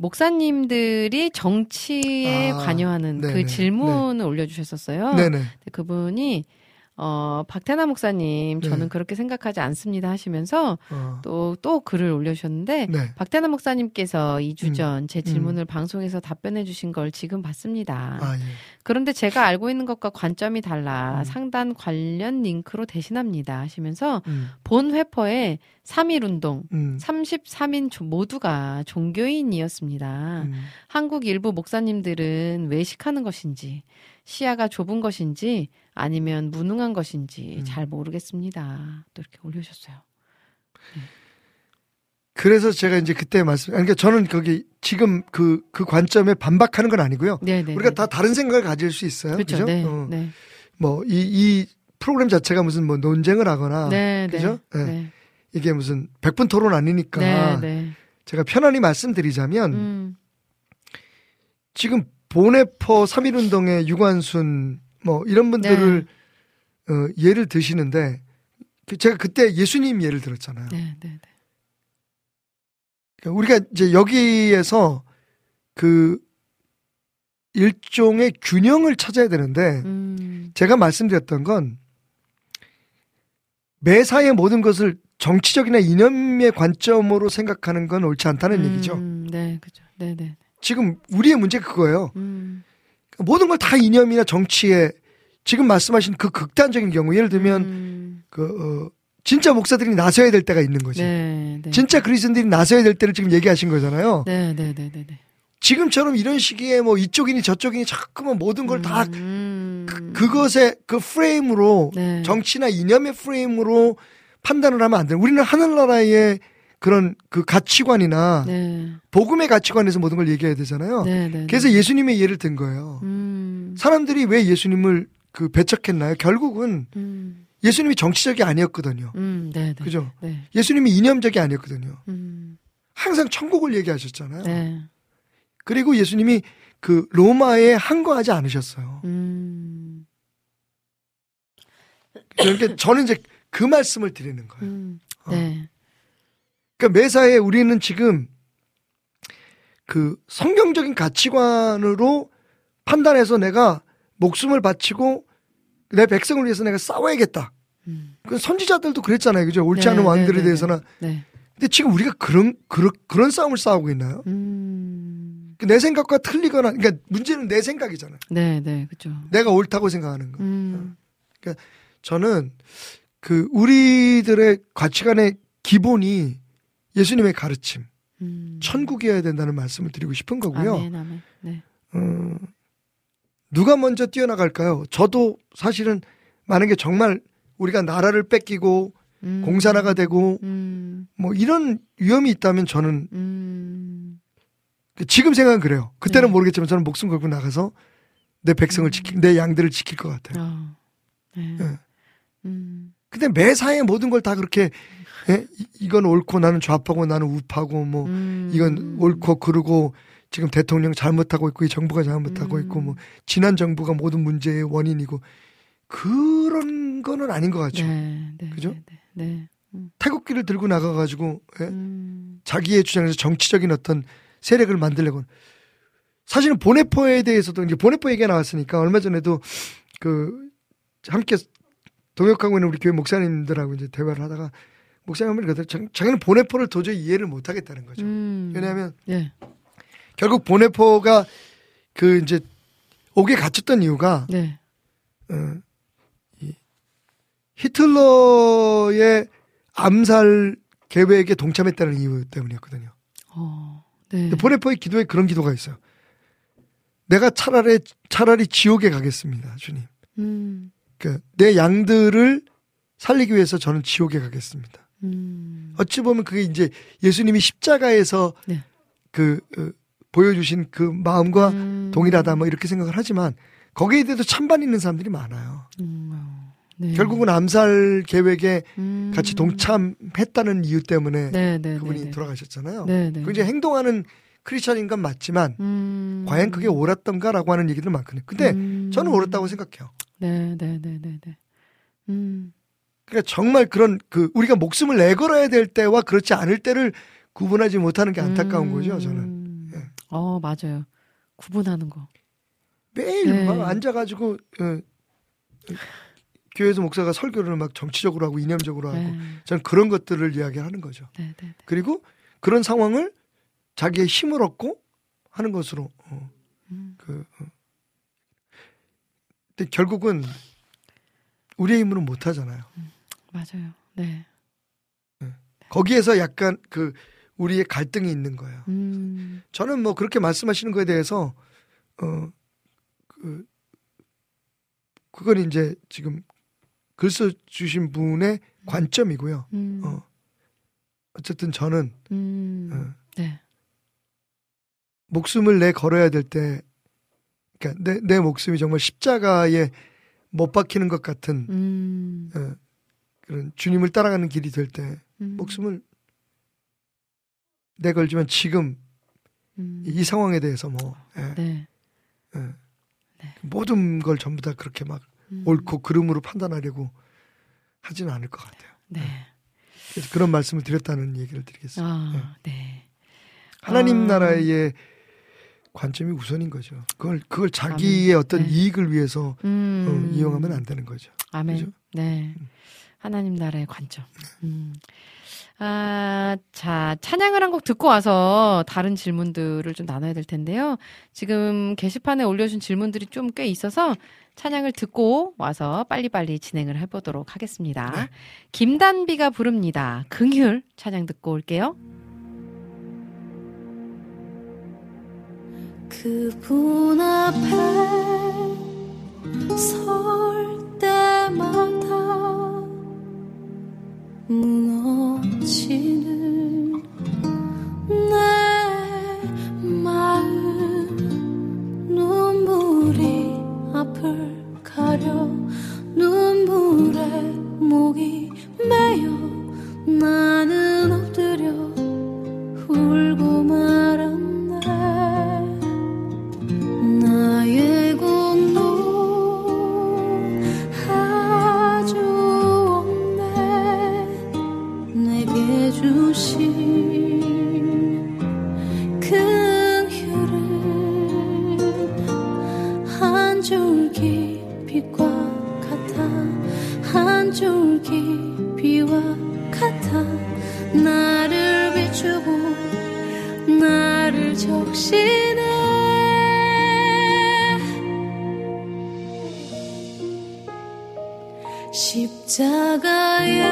목사님들이 정치에 아, 관여하는 그 네네, 질문을 올려주셨었어요. 네네. 그분이 어 박태남 목사님 저는 네. 그렇게 생각하지 않습니다 하시면서 어, 또 또 글을 올려주셨는데 네. 박태남 목사님께서 2주 음. 전제 질문을 방송에서 답변해 주신 걸 지금 봤습니다. 아, 예. 그런데 제가 알고 있는 것과 관점이 달라 음. 상단 관련 링크로 대신합니다 하시면서 음, 본 회퍼에 3.1 운동 음, 33인 조- 모두가 종교인이었습니다. 음. 한국 일부 목사님들은 외식하는 것인지 시야가 좁은 것인지 아니면 무능한 것인지 음. 잘 모르겠습니다. 또 이렇게 올려주셨어요. 그래서 제가 이제 그때 말씀, 그러니까 저는 거기 지금 그, 그 관점에 반박하는 건 아니고요. 네네. 우리가 다 다른 생각을 가질 수 있어요. 그렇죠. 그죠? 네. 어, 네. 뭐, 이, 이 프로그램 자체가 무슨 뭐 논쟁을 하거나. 네. 그죠? 네. 네. 네. 이게 무슨 백분 토론 아니니까. 네. 네. 제가 편안히 말씀드리자면 음. 지금 보네퍼 3.1운동의 유관순 뭐 이런 분들을 네. 어, 예를 드시는데 그 제가 그때 예수님 예를 들었잖아요. 네. 네. 네. 그러니까 우리가 이제 여기에서 그 일종의 균형을 찾아야 되는데 음. 제가 말씀드렸던 건 매사의 모든 것을 정치적이나 이념의 관점으로 생각하는 건 옳지 않다는 얘기죠. 음, 네. 그죠. 네. 네. 지금 우리의 문제가 그거예요. 음. 모든 걸 다 이념이나 정치에 지금 말씀하신 그 극단적인 경우 예를 들면 음. 그 어, 진짜 목사들이 나서야 될 때가 있는 거지. 네. 네. 진짜 그리스도인들이 나서야 될 때를 지금 얘기하신 거잖아요. 네. 네. 네. 네. 네. 지금처럼 이런 시기에 뭐 이쪽이니 저쪽이니 자꾸만 모든 걸다 음. 그것의 그 프레임으로 네. 정치나 이념의 프레임으로 판단을 하면 안 돼요. 우리는 하늘나라의 그런 그 가치관이나 네. 복음의 가치관에서 모든 걸 얘기해야 되잖아요. 네. 네. 그래서 예수님의 예를 든 거예요. 음. 사람들이 왜 예수님을 그 배척했나요? 결국은 음. 예수님이 정치적이 아니었거든요. 음. 네. 네. 그죠? 네. 예수님이 이념적이 아니었거든요. 음. 항상 천국을 얘기하셨잖아요. 네. 그리고 예수님이 그 로마에 항거하지 않으셨어요. 음. 그러니까 저는 이제 그 말씀을 드리는 거예요. 음. 어. 네. 그러니까 매사에 우리는 지금 그 성경적인 가치관으로 판단해서 내가 목숨을 바치고 내 백성을 위해서 내가 싸워야겠다. 음. 그 선지자들도 그랬잖아요. 그죠? 옳지 네, 않은 네, 왕들에 네, 대해서는. 네. 근데 지금 우리가 그런, 그런, 그런 싸움을 싸우고 있나요? 음. 그내 생각과 틀리거나, 그러니까 문제는 내 생각이잖아요. 네, 네, 그죠. 내가 옳다고 생각하는 거. 음. 저는 그 우리들의 가치관의 기본이 예수님의 가르침, 음. 천국이어야 된다는 말씀을 드리고 싶은 거고요. 아멘, 아멘. 네. 어, 누가 먼저 뛰어나갈까요? 저도 사실은 만약에 정말 우리가 나라를 뺏기고 음. 공산화가 되고 음. 뭐 이런 위험이 있다면 저는 음. 그 지금 생각은 그래요. 그때는 네. 모르겠지만 저는 목숨 걸고 나가서 내 백성을 지킬, 내 양들을 지킬 것 같아요. 어. 네. 예. 음. 근데 매사에 모든 걸 다 그렇게 예? 이- 이건 옳고 나는 좌파고 나는 우파고 뭐 음. 이건 옳고 그르고 지금 대통령 잘못하고 있고 이 정부가 잘못하고 있고 음. 뭐 지난 정부가 모든 문제의 원인이고 그런 거는 아닌 것 같죠. 네. 네. 그죠? 네. 네. 네. 태극기를 들고 나가가지고 예? 음. 자기의 주장에서 정치적인 어떤 세력을 만들려고 사실은 보네포에 대해서도 이제 보네포 얘기가 나왔으니까 얼마 전에도 그 함께 동역하고 있는 우리 교회 목사님들하고 이제 대화를 하다가 목사님은. 자- 자기는 보네포를 도저히 이해를 못 하겠다는 거죠. 음. 왜냐하면 네. 결국 보네포가 그 이제 옥에 갇혔던 이유가 네. 어, 이 히틀러의 암살 계획에 동참했다는 이유 때문이었거든요. 어. 네. 보네포의 기도에 그런 기도가 있어요. 내가 차라리 차라리 지옥에 가겠습니다, 주님. 음. 그내 양들을 살리기 위해서 저는 지옥에 가겠습니다. 음. 어찌 보면 그게 이제 예수님이 십자가에서 네. 그 어, 보여주신 그 마음과 음. 동일하다 뭐 이렇게 생각을 하지만 거기에 대해서 찬반 있는 사람들이 많아요. 음. 어. 네. 결국은 암살 계획에 음. 같이 동참했다는 이유 때문에 네, 네, 그분이 네, 네. 돌아가셨잖아요. 네, 네. 그 이제 행동하는 크리스천인 건 맞지만 음. 과연 그게 옳았던가라고 하는 얘기들 많거든요. 근데 음. 저는 옳았다고 생각해요. 네, 네, 네, 네, 네. 음. 그러니까 정말 그런 그 우리가 목숨을 내걸어야 될 때와 그렇지 않을 때를 구분하지 못하는 게 안타까운 음. 거죠. 저는 예. 어, 맞아요. 구분하는 거. 매일 네. 막 앉아가지고 어, 교회에서 목사가 설교를 막 정치적으로 하고 이념적으로 하고 네. 저는 그런 것들을 이야기하는 거죠. 네, 네. 그리고 그런 상황을 자기의 힘을 얻고 하는 것으로 어, 음. 그 어. 근데 결국은 우리의 힘으로 못 하잖아요. 맞아요. 네. 거기에서 약간 그 우리의 갈등이 있는 거예요. 음. 저는 뭐 그렇게 말씀하시는 거에 대해서 어그 그건 이제 지금 글 써주신 분의 관점이고요. 음. 어 어쨌든 저는 음. 어, 네. 목숨을 내 걸어야 될 때, 그러니까 내, 내 목숨이 정말 십자가에 못 박히는 것 같은 음. 어, 그런 주님을 따라가는 길이 될때 음. 목숨을 내 걸지만 지금 음. 이 상황에 대해서 뭐 예, 네. 예. 네. 모든 걸 전부 다 그렇게 막 음. 옳고 그름으로 판단하려고 하지는 않을 것 같아요. 네. 그래서 그런 말씀을 드렸다는 얘기를 드리겠습니다. 아, 네. 하나님 아. 나라의 관점이 우선인 거죠. 그걸 그걸 자기의 아멘. 어떤 네. 이익을 위해서 음. 어, 이용하면 안 되는 거죠. 아멘. 그죠? 음. 네. 하나님 나라의 관점. 음. 아, 자, 찬양을 한 곡 듣고 와서 다른 질문들을 좀 나눠야 될 텐데요. 지금 게시판에 올려준 질문들이 좀 꽤 있어서 찬양을 듣고 와서 빨리빨리 진행을 해보도록 하겠습니다. 네. 김단비가 부릅니다. 긍휼 찬양 듣고 올게요. 그분 앞에 설 때마다 무너지는 내 마음. 눈물이 앞을 가려. 눈물에 목이 메여 나는 엎드려 울고 말았네 나를 비추고 나를 적시네. 십자가에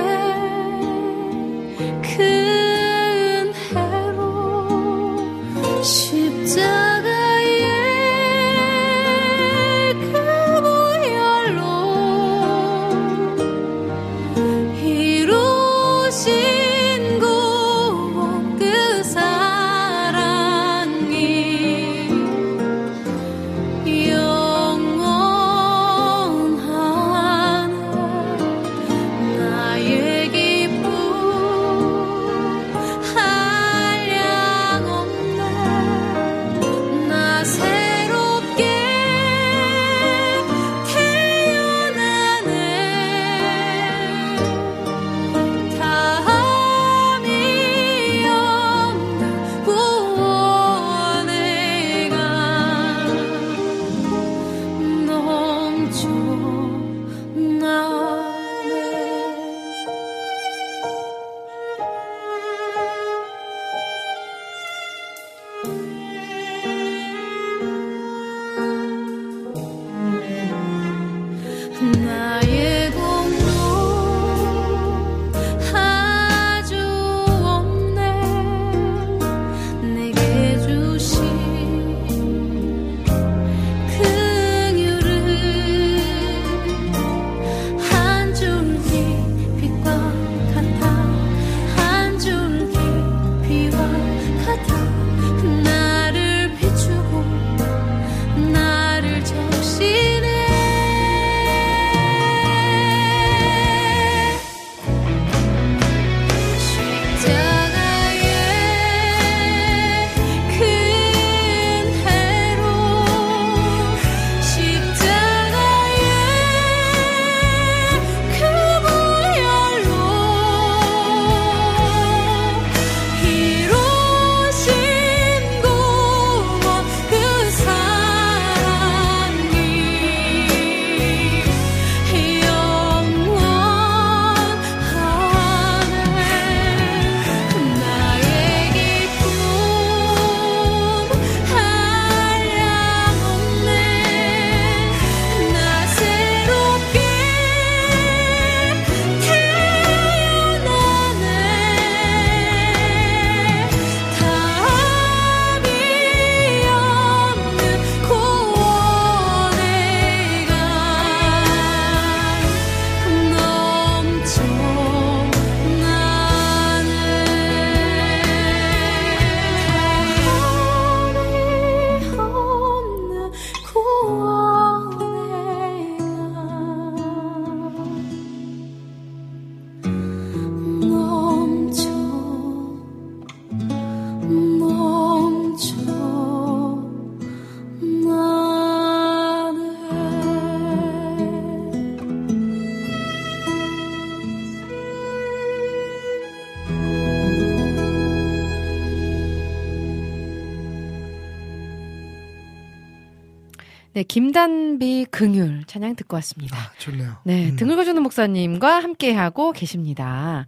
긍율 찬양 듣고 왔습니다. 아, 좋네요. 네, 음. 등을 거주는 목사님과 함께 하고 계십니다.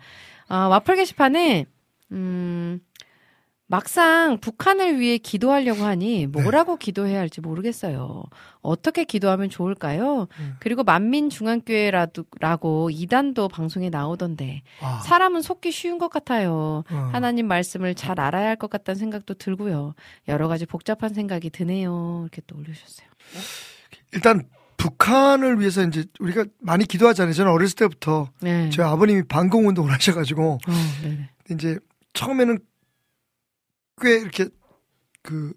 어, 와플 게시판에, 음, 막상 북한을 위해 기도하려고 하니 뭐라고 기도해야 할지 모르겠어요. 어떻게 기도하면 좋을까요? 음. 그리고 만민 중앙교회라고 이단도 방송에 나오던데 아, 사람은 속기 쉬운 것 같아요. 어. 하나님 말씀을 잘 알아야 할 것 같다는 생각도 들고요. 여러 가지 복잡한 생각이 드네요. 이렇게 또 올려주셨어요. 일단 북한을 위해서 이제 우리가 많이 기도하잖아요. 저는 어렸을 때부터 네. 저희 아버님이 반공 운동을 [LAUGHS] 하셔가지고 어, 네네. 이제 처음에는 꽤 이렇게 그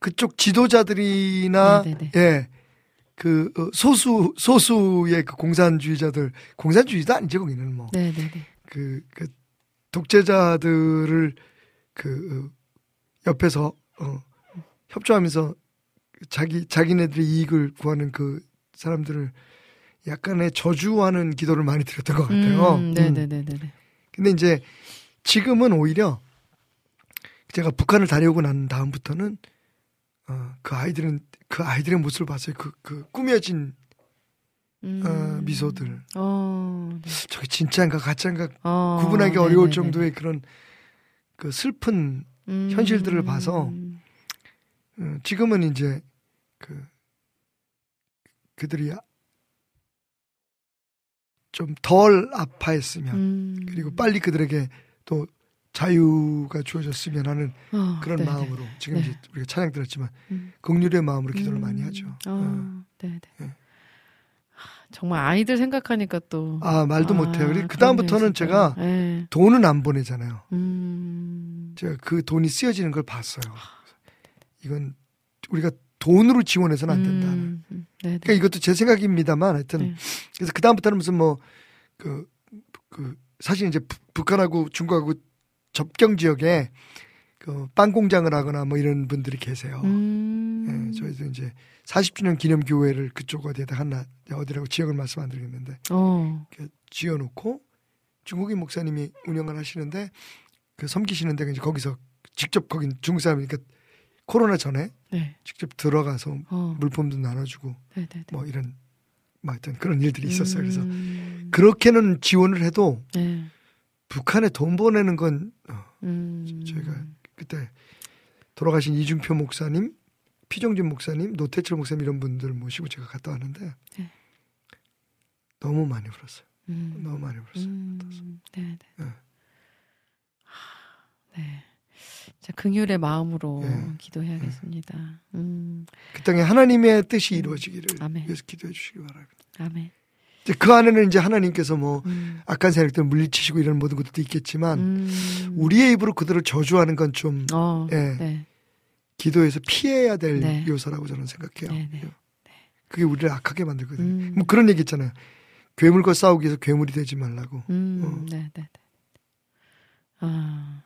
그쪽 지도자들이나 네네네. 예. 그 어, 소수 소수의 그 공산주의자들 공산주의도 아니죠 거기는 뭐 네네네. 그, 그 독재자들을 그 어, 옆에서 어, 협조하면서 자기 자기네들의 이익을 구하는 그 사람들을 약간의 저주하는 기도를 많이 드렸던 것 같아요. 음, 음. 네네네네. 근데 이제 지금은 오히려 제가 북한을 다녀오고 난 다음부터는 어, 그 아이들은 그 아이들의 모습을 봤어요. 그, 그 꾸며진 음. 어, 미소들. 어, 네. 저게 진짜인가 가짜인가 어, 구분하기 어려울 네네네네. 정도의 그런 그 슬픈 음. 현실들을 봐서 어, 지금은 이제 그 그들이 좀 덜 아파했으면 음. 그리고 빨리 그들에게 또 자유가 주어졌으면 하는 어, 그런 네네. 마음으로 지금 네. 이제 우리가 찬양 들었지만 음. 긍휼의 마음으로 기도를 음. 많이 하죠. 어. 어, 네네. 예. 하, 정말 아이들 생각하니까 또. 아 말도 아, 못해요. 그 다음부터는. 제가 예. 돈은 안 보내잖아요. 음. 제가 그 돈이 쓰여지는 걸 봤어요. 이건 우리가 돈으로 지원해서는 안 된다. 음, 음, 네네. 그러니까 이것도 제 생각입니다만 하여튼 네. 그래서 그 다음부터는 무슨 뭐그그 사실 이제 북- 북한하고 중국하고 접경 지역에 그 빵 공장을 하거나 뭐 이런 분들이 계세요. 음. 예, 저희도 이제 40주년 기념 교회를 그쪽 어디에다 하나 어디라고 지역을 말씀 안 드리겠는데 어. 지어놓고 중국인 목사님이 운영을 하시는데 그 섬기시는 데가 이제 거기서 직접 거긴 중국 사람이니까 코로나 전에 네. 직접 들어가서 어. 물품도 나눠주고 네네네. 뭐 이런 뭐 하여튼 그런 일들이 있었어요. 그래서 음. 그렇게는 지원을 해도 네. 북한에 돈 보내는 건 어, 음. 저희가 그때 돌아가신 이중표 목사님, 피정진 목사님, 노태철 목사님 이런 분들 모시고 제가 갔다 왔는데 네. 너무 많이 울었어요. 음. 너무 많이 울었어요. 음. 네 네. 네. 하, 네. 자, 긍휼의 마음으로 네. 기도해야겠습니다. 음. 그 땅에 하나님의 뜻이 이루어지기를 아멘. 위해서 기도해 주시기 바랍니다. 아멘. 이제 그 안에는 이제 하나님께서 뭐 음. 악한 세력들 물리치시고 이런 모든 것들도 있겠지만 음. 우리의 입으로 그들을 저주하는 건좀 어. 예. 네. 기도에서 피해야 될 네. 요소라고 저는 생각해요. 네, 네. 그게 우리를 악하게 만들거든요. 음. 뭐 그런 얘기 있잖아요. 괴물과 싸우기 위해서 괴물이 되지 말라고. 음, 어. 네, 네, 네. 아,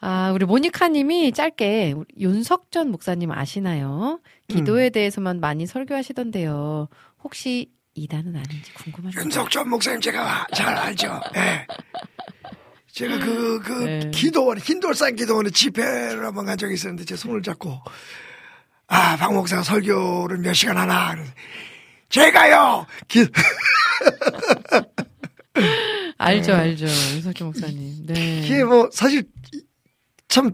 아, 우리 모니카님이 짧게 우리 윤석전 목사님 아시나요? 음. 기도에 대해서만 많이 설교하시던데요. 혹시 이단은 아닌지 궁금합니다. 윤석천 목사님 제가 잘 알죠. 예. 제가 그, 그, 네. 기도원, 흰돌산 기도원에 집회를 한번 간 적이 있었는데 제 손을 잡고, 아, 박 목사가 설교를 몇 시간 하나. 제가요! 기, [LAUGHS] 알죠, 알죠, 윤석전 목사님. 네. 이게 뭐, 사실, 참,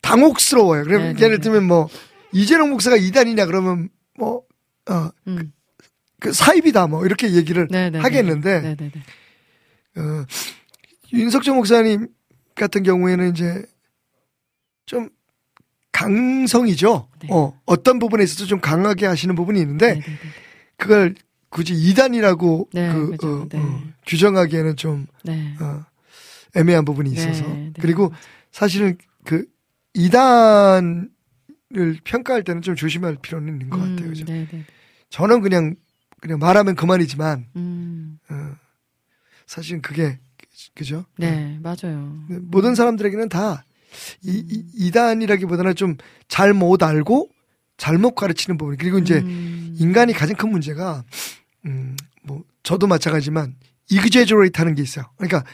당혹스러워요. 그럼 네, 네, 예를 네. 들면 뭐, 이재용 목사가 이단이냐 그러면 뭐, 어, 음, 그 사입이다 뭐, 이렇게 얘기를 네, 네, 하겠는데. 어, 윤석정 목사님 같은 경우에는 이제 좀 강성이죠. 네. 어, 어떤 부분에 있어서 좀 강하게 하시는 부분이 있는데 네, 네, 네. 그걸 굳이 이단이라고 네, 그, 그죠. 어, 네. 어, 규정하기에는 좀 네. 어, 애매한 부분이 있어서. 그리고 사실은 그 이단을 평가할 때는 좀 조심할 필요는 있는 것 같아요. 음, 그죠? 네, 네. 저는 그냥 그냥 말하면 그만이지만 음, 어, 사실은 그게 그죠? 네, 맞아요. 네, 모든 사람들에게는 다 이, 이, 이단이라기보다는 좀 잘 못 알고 잘못 가르치는 부분 그리고 이제 음, 인간이 가장 큰 문제가 음 뭐 저도 마찬가지지만 이그제조레이트 하는 게 있어요. 그러니까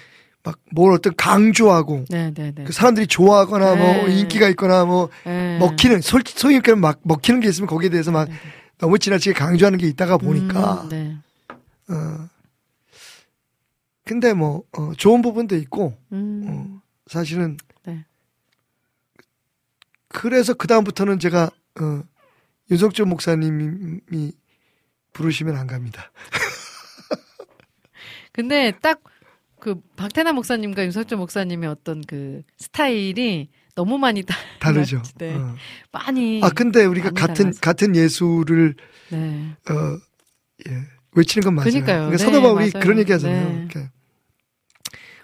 막 뭘 어떤 강조하고 네, 네, 네. 그 사람들이 좋아하거나 뭐 네. 인기가 있거나 뭐 네. 먹히는 솔, 소위 말하면 막 먹히는 게 있으면 거기에 대해서 막. 너무 지나치게 강조하는 게 있다가 보니까 음, 네. 어 근데 뭐 어, 좋은 부분도 있고 음, 어, 사실은 네. 그래서 그 다음부터는 제가 어, 윤석준 목사님이 부르시면 안 갑니다. [LAUGHS] 근데 딱 그 박태남 목사님과 윤석준 목사님의 어떤 그 스타일이 너무 많이 다, [LAUGHS] 다르죠. [LAUGHS] 네. 어. 많이 아 근데 우리가 같은 달라서. 같은 예술을 네. 어, 예, 외치는 건 맞아요. 그러니까요. 그러니까 네, 사도 바울이 맞아요. 그런 얘기하잖아요. 네. 그러니까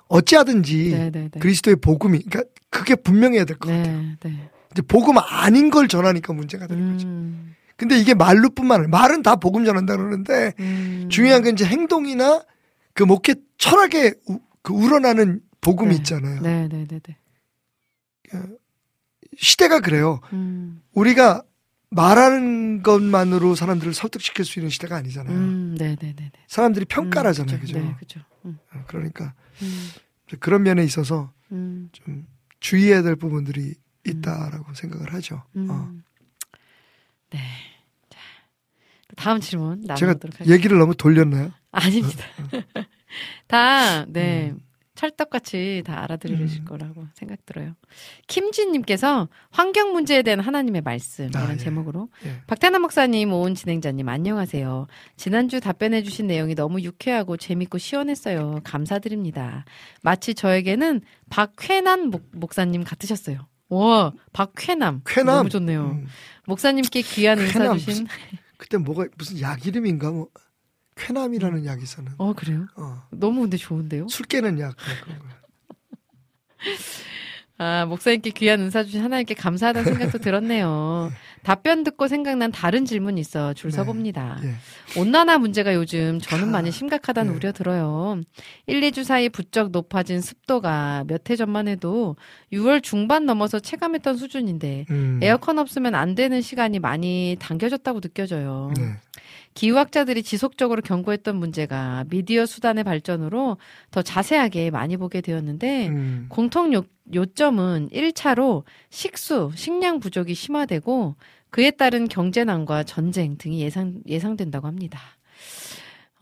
어찌하든지 네, 네, 네. 그리스도의 복음이 그러니까 그게 분명해야 될 것 같아요. 네, 네. 이제 복음 아닌 걸 전하니까 문제가 되는 거죠. 음, 근데 이게 말로뿐만 아니라 말은 다 복음 전한다 그러는데 음. 중요한 건 이제 행동이나 그 목회 철학에 우, 그 우러나는 복음이 네. 있잖아요. 네, 네, 네, 네. 시대가 그래요. 음, 우리가 말하는 것만으로 사람들을 설득시킬 수 있는 시대가 아니잖아요. 음, 네, 네, 네, 네. 사람들이 평가를 하잖아요. 그죠. 그죠? 네, 그죠. 음, 어, 그러니까 음, 그런 면에 있어서 음, 좀 주의해야 될 부분들이 있다라고 생각을 하죠. 음. 어. 네. 자, 다음 질문 제가 나눠보도록 하겠습니다. 얘기를 너무 돌렸나요? 아닙니다. [LAUGHS] 다, 네. 음. 찰떡같이 다 알아들으실 음. 거라고 생각 들어요. 김진님께서 환경 문제에 대한 하나님의 말씀이라는 아, 예. 제목으로 예. 박태남 목사님, 오은 진행자님 안녕하세요. 지난주 답변해주신 내용이 너무 유쾌하고 재밌고 시원했어요. 감사드립니다. 마치 저에게는 박회남 목, 목사님 같으셨어요. 와, 박회남. 쾌남. 너무 좋네요. 음. 목사님께 귀한 인사 주신. 그때 뭐가 무슨 약 이름인가 뭐 쾌남이라는 약이 있었는. 어, 그래요? 어. 너무 근데 좋은데요? 술 깨는 약 그런 거. [LAUGHS] 아, 목사님께 귀한 은사 주신 하나님께 감사하다는 생각도 [LAUGHS] 들었네요. 답변 듣고 생각난 다른 질문이 있어 줄 네. 서봅니다. 예. 온난화 문제가 요즘 저는 많이 심각하다는 네. 우려 들어요. 1, 2주 사이 부쩍 높아진 습도가 몇 해 전만 해도 6월 중반 넘어서 체감했던 수준인데 음. 에어컨 없으면 안 되는 시간이 많이 당겨졌다고 느껴져요. 네. 기후학자들이 지속적으로 경고했던 문제가 미디어 수단의 발전으로 더 자세하게 많이 보게 되었는데 음. 공통 요, 요점은 1차로 식수, 식량 부족이 심화되고 그에 따른 경제난과 전쟁 등이 예상, 예상된다고 합니다.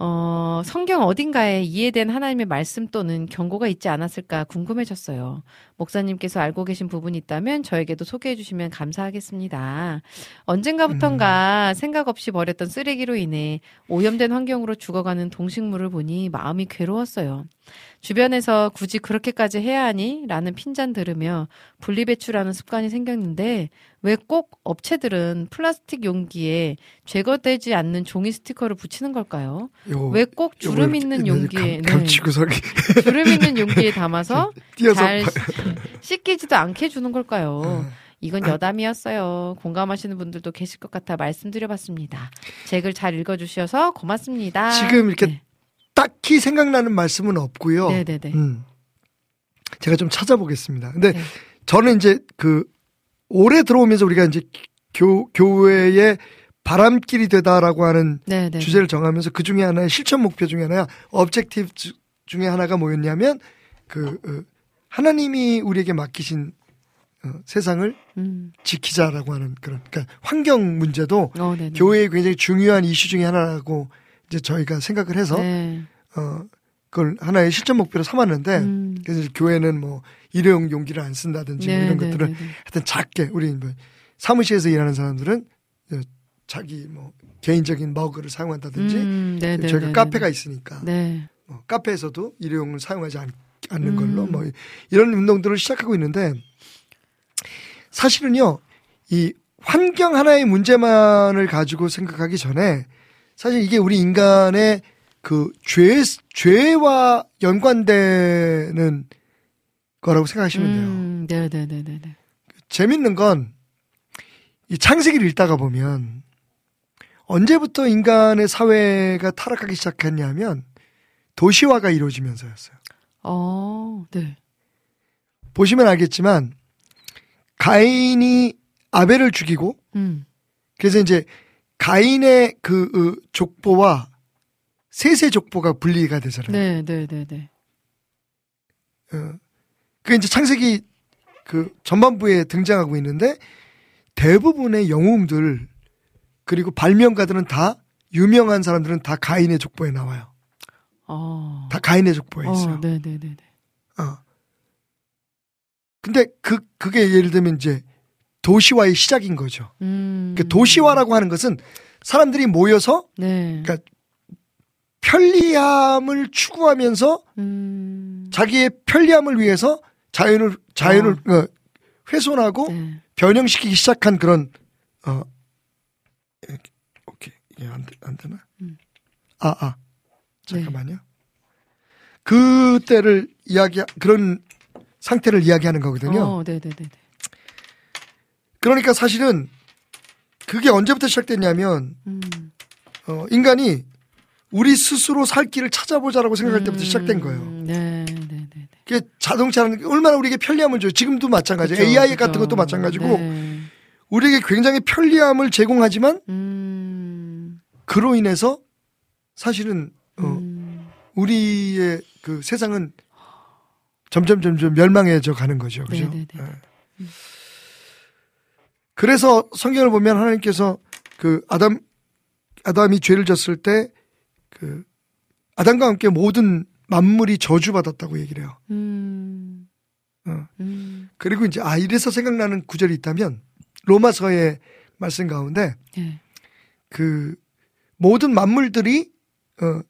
어, 성경 어딘가에 이해된 하나님의 말씀 또는 경고가 있지 않았을까 궁금해졌어요. 목사님께서 알고 계신 부분이 있다면 저에게도 소개해 주시면 감사하겠습니다. 언젠가부턴가 생각 없이 버렸던 쓰레기로 인해 오염된 환경으로 죽어가는 동식물을 보니 마음이 괴로웠어요. 주변에서 굳이 그렇게까지 해야 하니? 라는 핀잔 들으며 분리배출하는 습관이 생겼는데 왜 꼭 업체들은 플라스틱 용기에 제거되지 않는 종이 스티커를 붙이는 걸까요? 요왜꼭 주름 있는 네, 용기에 감, 네, 감치고 서기 주름 있는 용기에 담아서 [LAUGHS] 잘 바- 씻기지도 않게 해주는 걸까요? 어. 이건 여담이었어요. 공감하시는 분들도 계실 것 같아 말씀드려봤습니다. 제글잘 읽어주셔서 고맙습니다. 지금 이렇게 네. 딱히 생각나는 말씀은 없고요. 네네네. 음. 제가 좀 찾아보겠습니다. 근데 네. 저는 이제 그 올해 들어오면서 우리가 이제 교 교회의 바람길이 되다라고 하는 네네. 주제를 정하면서 그 중에 하나의 실천 목표 중에 objective 주- 중에 하나가 뭐였냐면 그 어, 하나님이 우리에게 맡기신 어, 세상을 음. 지키자라고 하는 그런 그러니까 환경 문제도 어. 교회의 굉장히 중요한 이슈 중에 하나라고 이제 저희가 생각을 해서 네. 어 그걸 하나의 실천 목표로 삼았는데 음. 그래서 교회는 뭐 일회용 용기를 안 쓴다든지 뭐 네, 이런 네, 것들은 네, 네. 하여튼 작게 우리 뭐 사무실에서 일하는 사람들은 어, 자기 뭐 개인적인 머그를 사용한다든지 음. 저희가. 카페가 있으니까 네. 뭐 카페에서도 일회용을 사용하지 않, 는 음. 걸로 뭐 이런 운동들을 시작하고 있는데 사실은요 이 환경 하나의 문제만을 가지고 생각하기 전에 사실 이게 우리 인간의 그 죄, 죄와 연관되는 거라고 생각하시면 돼요. 음, 네네네네네. 재밌는 건 이 창세기를 읽다가 보면 언제부터 인간의 사회가 타락하기 시작했냐면 도시화가 이루어지면서였어요. 어, 네. 보시면 알겠지만 가인이 아벨을 죽이고 음. 그래서 이제 가인의 그 어, 족보와 셋의 족보가 분리가 되잖아요. 네, 네, 네, 네. 어, 그 이제 창세기 그 전반부에 등장하고 있는데 대부분의 영웅들 그리고 발명가들은 다 유명한 사람들은 다 가인의 족보에 나와요. 어. 다 가인의 족보에 있어요. 어, 네, 네, 네, 네. 어. 근데 그 그게 예를 들면 이제 도시화의 시작인 거죠. 음. 그 도시화라고 하는 것은 사람들이 모여서 네. 그러니까 편리함을 추구하면서 음. 자기의 편리함을 위해서 자연을 자연을 어, 훼손하고 네. 변형시키기 시작한 그런 어 오케이 이게 안, 되, 안 되나? 음. 아 아. 잠깐만요. 그때를 이야기 그런 상태를 이야기하는 거거든요. 어, 네, 네, 네, 네. 그러니까 사실은 그게 언제부터 시작됐냐면 음. 어, 인간이 우리 스스로 살 길을 찾아보자라고 생각할 때부터 시작된 거예요. 음, 네, 네, 네, 네. 그게 자동차는 얼마나 우리에게 편리함을 줘요. 지금도 마찬가지예요. 그쵸, AI 그쵸. 같은 것도 마찬가지고 네. 우리에게 굉장히 편리함을 제공하지만 음. 그로 인해서 사실은 어, 음. 우리의 그 세상은 점점 점점 멸망해져 가는 거죠. 그죠? 네네네. 예. 그래서 성경을 보면 하나님께서 그 아담 아담이 죄를 졌을 때 그 아담과 함께 모든 만물이 저주받았다고 얘기를 해요. 음. 어. 음. 그리고 이제 아 이래서 생각나는 구절이 있다면 로마서의 말씀 가운데 예. 그 모든 만물들이 어,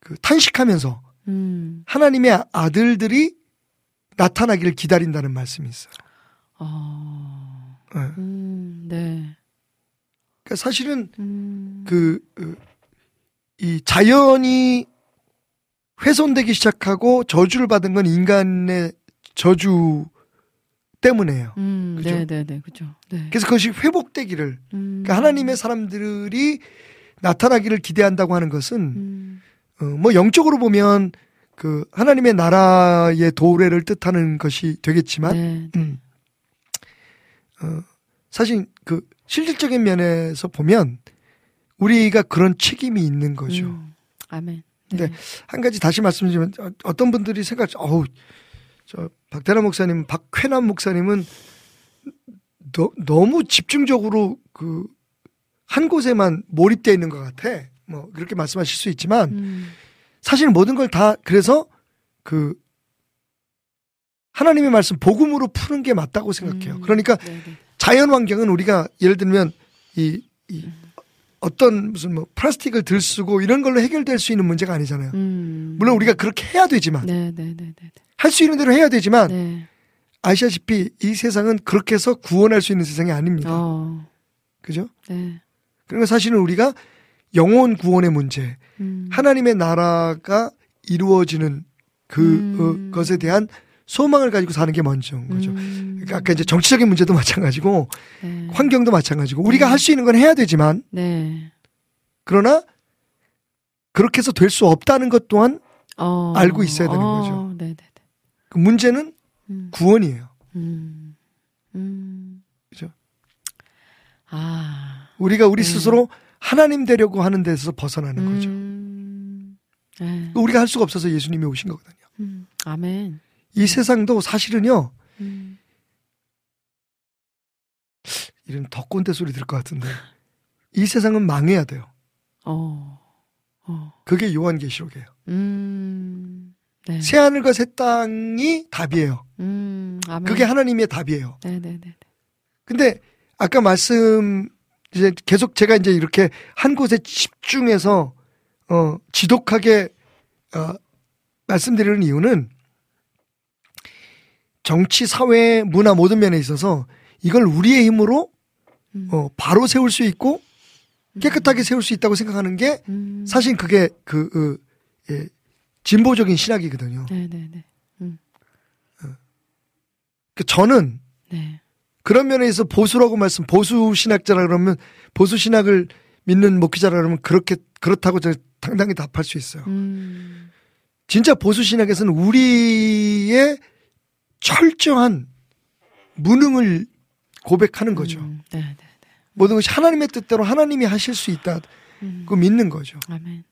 그 탄식하면서 음. 하나님의 아들들이 나타나기를 기다린다는 말씀이 있어요. 어. 예. 음. 네. 그러니까 사실은 음. 그, 그, 이 자연이 훼손되기 시작하고 저주를 받은 건 인간의 저주 때문에요. 음. 그죠? 네, 네, 네. 그죠. 네. 그래서 그것이 회복되기를 음. 그러니까 하나님의 사람들이 나타나기를 기대한다고 하는 것은 음. 어, 뭐 영적으로 보면 그 하나님의 나라의 도래를 뜻하는 것이 되겠지만 네. 음. 어, 사실 그 실질적인 면에서 보면 우리가 그런 책임이 있는 거죠. 음. 아멘. 네. 한 가지 다시 말씀드리면 어, 어떤 분들이 생각, 어우, 저 박대남 목사님, 박회남 목사님은 너, 너무 집중적으로 그 한 곳에만 몰입되어 있는 것 같아. 뭐 그렇게 말씀하실 수 있지만 음. 사실 모든 걸 다 그래서 그 하나님의 말씀 복음으로 푸는 게 맞다고 생각해요. 음. 그러니까 네, 네. 자연 환경은 우리가 예를 들면 이, 이 어떤 무슨 뭐 플라스틱을 들 쓰고 이런 걸로 해결될 수 있는 문제가 아니잖아요. 음. 물론 우리가 그렇게 해야 되지만 네, 네, 네, 네. 할수 있는 대로 해야 되지만 네. 아시다시피 이 세상은 그렇게 해서 구원할 수 있는 세상이 아닙니다. 어. 그죠? 네. 그러니까 사실은 우리가 영혼 구원의 문제, 음. 하나님의 나라가 이루어지는 그 음. 어, 것에 대한 소망을 가지고 사는 게 먼저인 거죠. 음. 그러니까 아까 이제 정치적인 문제도 마찬가지고 네. 환경도 마찬가지고 우리가 음. 할수 있는 건 해야 되지만 네. 그러나 그렇게 해서 될 수 없다는 것 또한 어. 알고 있어야 되는 어, 거죠. 네, 네, 네. 그 문제는 음. 구원이에요. 음. 음. 그죠? 아. 우리가 우리 음. 스스로 하나님 되려고 하는 데서 벗어나는 거죠. 음. 네. 우리가 할 수가 없어서 예수님이 오신 거거든요. 음. 아멘. 이 세상도 사실은요, 음. 이런 덕꼰대 소리 들을 것 같은데, 이 세상은 망해야 돼요. 어. 어. 그게 요한계시록이에요. 음. 네. 새 하늘과 새 땅이 답이에요. 음. 그게 하나님의 답이에요. 네, 네, 네. 근데 아까 말씀 이제 계속 제가 이제 이렇게 한 곳에 집중해서 어 지독하게 어 말씀드리는 이유는 정치, 사회, 문화 모든 면에 있어서 이걸 우리의 힘으로 음. 어 바로 세울 수 있고 깨끗하게 세울 수 있다고 생각하는 게 음. 사실 그게 그 어, 예, 진보적인 신학이거든요. 네, 네, 네. 그 저는 네. 그런 면에 있어 보수라고 말씀 보수 신학자라 그러면 보수 신학을 믿는 목회자라 그러면 그렇게 그렇다고 저 당당히 답할 수 있어요. 음. 진짜 보수 신학에서는 우리의 철저한 무능을 고백하는 거죠. 음. 네, 네, 네. 모든 것이 하나님의 뜻대로 하나님이 하실 수 있다고 음. 믿는 거죠. 아멘.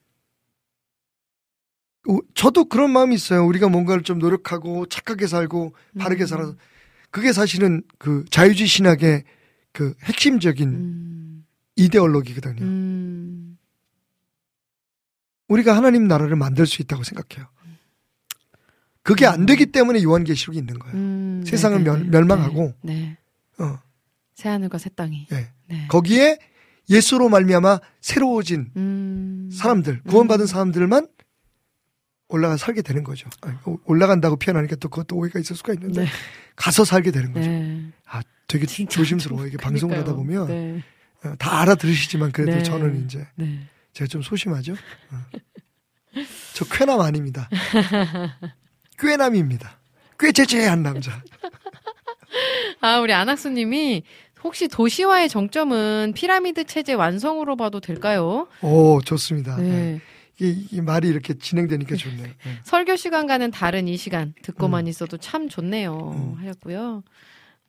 어, 저도 그런 마음이 있어요. 우리가 뭔가를 좀 노력하고 착하게 살고 바르게 음. 살아서 그게 사실은 그 자유주의 신학의 그 핵심적인 음. 이데올로기거든요. 음. 우리가 하나님 나라를 만들 수 있다고 생각해요. 그게 안 되기 때문에 요한계시록이 있는 거예요. 음. 세상을 네, 네, 멸- 네. 멸망하고. 네. 네. 어, 새 하늘과 새 땅이. 예. 네. 거기에 예수로 말미암아 새로워진 음. 사람들, 구원받은 사람들만 올라가 살게 되는 거죠. 아니, 오- 올라간다고 표현하니까 또 그것도 오해가 있을 수가 있는데 네. 가서 살게 되는 거죠. 네. 아, 되게 조심스러워. 이게 방송을 하다. 보면 네. 어, 다 알아들으시지만 그래도 네. 저는 이제 네. 제가 좀 소심하죠. 어. 저 쾌남 아닙니다. [LAUGHS] 꾀남입니다. 꾀제제한 남자. 아, 우리 안학수님이 혹시 도시화의 정점은 피라미드 체제 완성으로 봐도 될까요? 오, 좋습니다. 네. 네. 이, 이 말이 이렇게 진행되니까 좋네요. 네. [LAUGHS] 설교 시간과는 다른 이 시간 듣고만 음. 있어도 참 좋네요. 음. 하셨고요.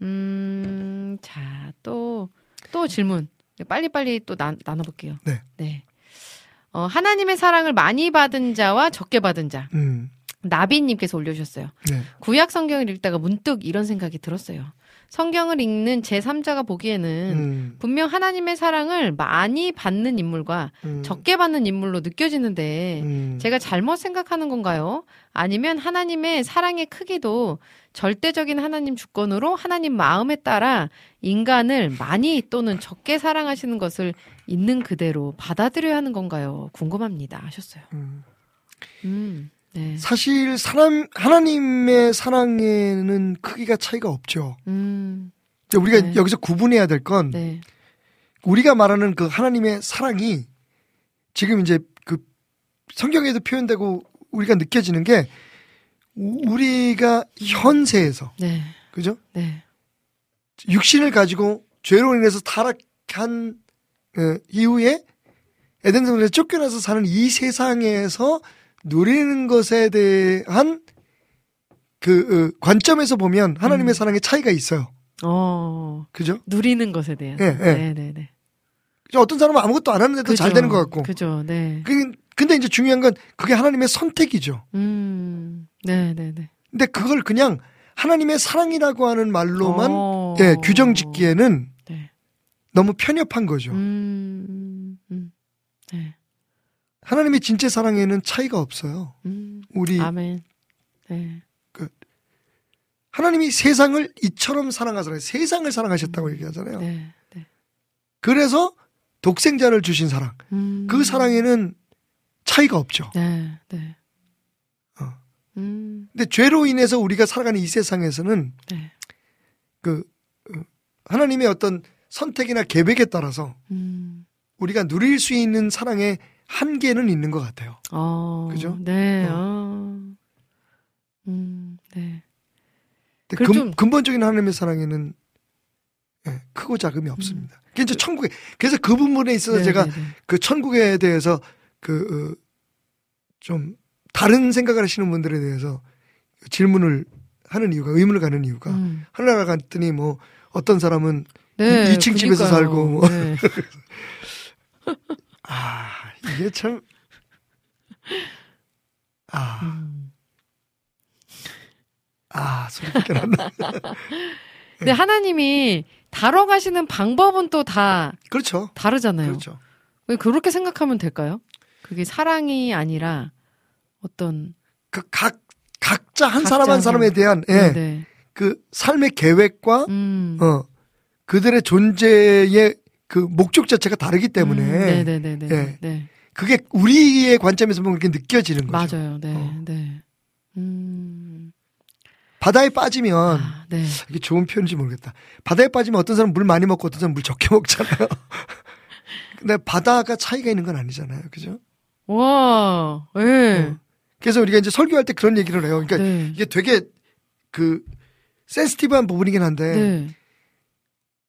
음, 자, 또, 또 질문. 빨리빨리 또 나, 나눠볼게요. 네. 어, 하나님의 사랑을 많이 받은 자와 적게 받은 자. 음, 나비님께서 올려주셨어요. 네. 구약 성경을 읽다가 문득 이런 생각이 들었어요. 성경을 읽는 제3자가 보기에는 음, 분명 하나님의 사랑을 많이 받는 인물과 음, 적게 받는 인물로 느껴지는데 음, 제가 잘못 생각하는 건가요? 아니면 하나님의 사랑의 크기도 절대적인 하나님 주권으로 하나님 마음에 따라 인간을 많이 또는 적게 사랑하시는 것을 있는 그대로 받아들여야 하는 건가요? 궁금합니다. 하셨어요. 음. 음, 네. 사실 사람 하나님의 사랑에는 크기가 차이가 없죠. 음, 우리가 네. 여기서 구분해야 될건 네. 우리가 말하는 그 하나님의 사랑이 지금 이제 그 성경에도 표현되고 우리가 느껴지는 게 우- 우리가 현세에서 네. 그죠? 네. 육신을 가지고 죄로 인해서 타락한 어, 이후에 에덴 동산에서 쫓겨나서 사는 이 세상에서 누리는 것에 대한 그 어, 관점에서 보면 하나님의 음. 사랑의 차이가 있어요. 어, 그죠? 누리는 것에 대한. 예, 예. 네, 네, 네. 어떤 사람은 아무것도 안 하는데도 잘 그죠. 되는 것 같고. 그죠. 네. 그- 근데 이제 중요한 건 그게 하나님의 선택이죠. 음, 네, 네, 네. 근데 그걸 그냥 하나님의 사랑이라고 하는 말로만 어. 예, 규정 짓기에는 네. 너무 편협한 거죠. 음. 하나님의 진짜 사랑에는 차이가 없어요. 음, 우리 아멘. 네. 하나님이 세상을 이처럼 사랑하잖아요. 세상을 사랑하셨다고 얘기하잖아요. 네, 네. 그래서 독생자를 주신 사랑. 음, 그 사랑에는 차이가 없죠. 네, 네. 어. 음, 근데 죄로 인해서 우리가 살아가는 이 세상에서는 네. 그 어, 하나님의 어떤 선택이나 계획에 따라서 음, 우리가 누릴 수 있는 사랑의 한계는 있는 것 같아요. 어, 그죠? 네, 어. 어. 음, 네. 근, 좀- 근본적인 하나님의 사랑에는 예, 크고 작음이 없습니다. 그게 이제 천국에 그래서 그 부분에 있어서 음. 네, 제가 네, 네. 그 천국에 대해서 그좀 다른 생각을 하시는 분들에 대해서 질문을 하는 이유가 의문을 가는 이유가 음, 하늘나라 갔더니 뭐 어떤 사람은 네, 이- 이층 집에서 그러니까요. 살고 뭐. 네. [LAUGHS] 아 이게 참 아, 음. 아, 소리밖에 안 나. [LAUGHS] 근데 하나님이 다뤄 가시는 방법은 또 다 그렇죠. 다르잖아요. 그렇죠. 왜 그렇게 생각하면 될까요? 그게 사랑이 아니라 어떤 그 각, 각자 한 각자 사람 한한 사람에 대한, 예, 네, 네. 그 삶의 계획과, 음. 어, 그들의 존재의 그 목적 자체가 다르기 때문에, 음, 네네네네. 예. 네. 그게 우리의 관점에서 보면 그렇게 느껴지는 거죠. 맞아요. 네. 어. 네. 음. 바다에 빠지면, 아, 네. 이게 좋은 표현인지 모르겠다. 바다에 빠지면 어떤 사람은 물 많이 먹고 어떤 사람은 물 적게 [LAUGHS] 먹잖아요. 근데 바다가 차이가 있는 건 아니잖아요. 그죠? 와. 예. 네. 어. 그래서 우리가 이제 설교할 때 그런 얘기를 해요. 그러니까 네. 이게 되게 그 센스티브한 부분이긴 한데 네.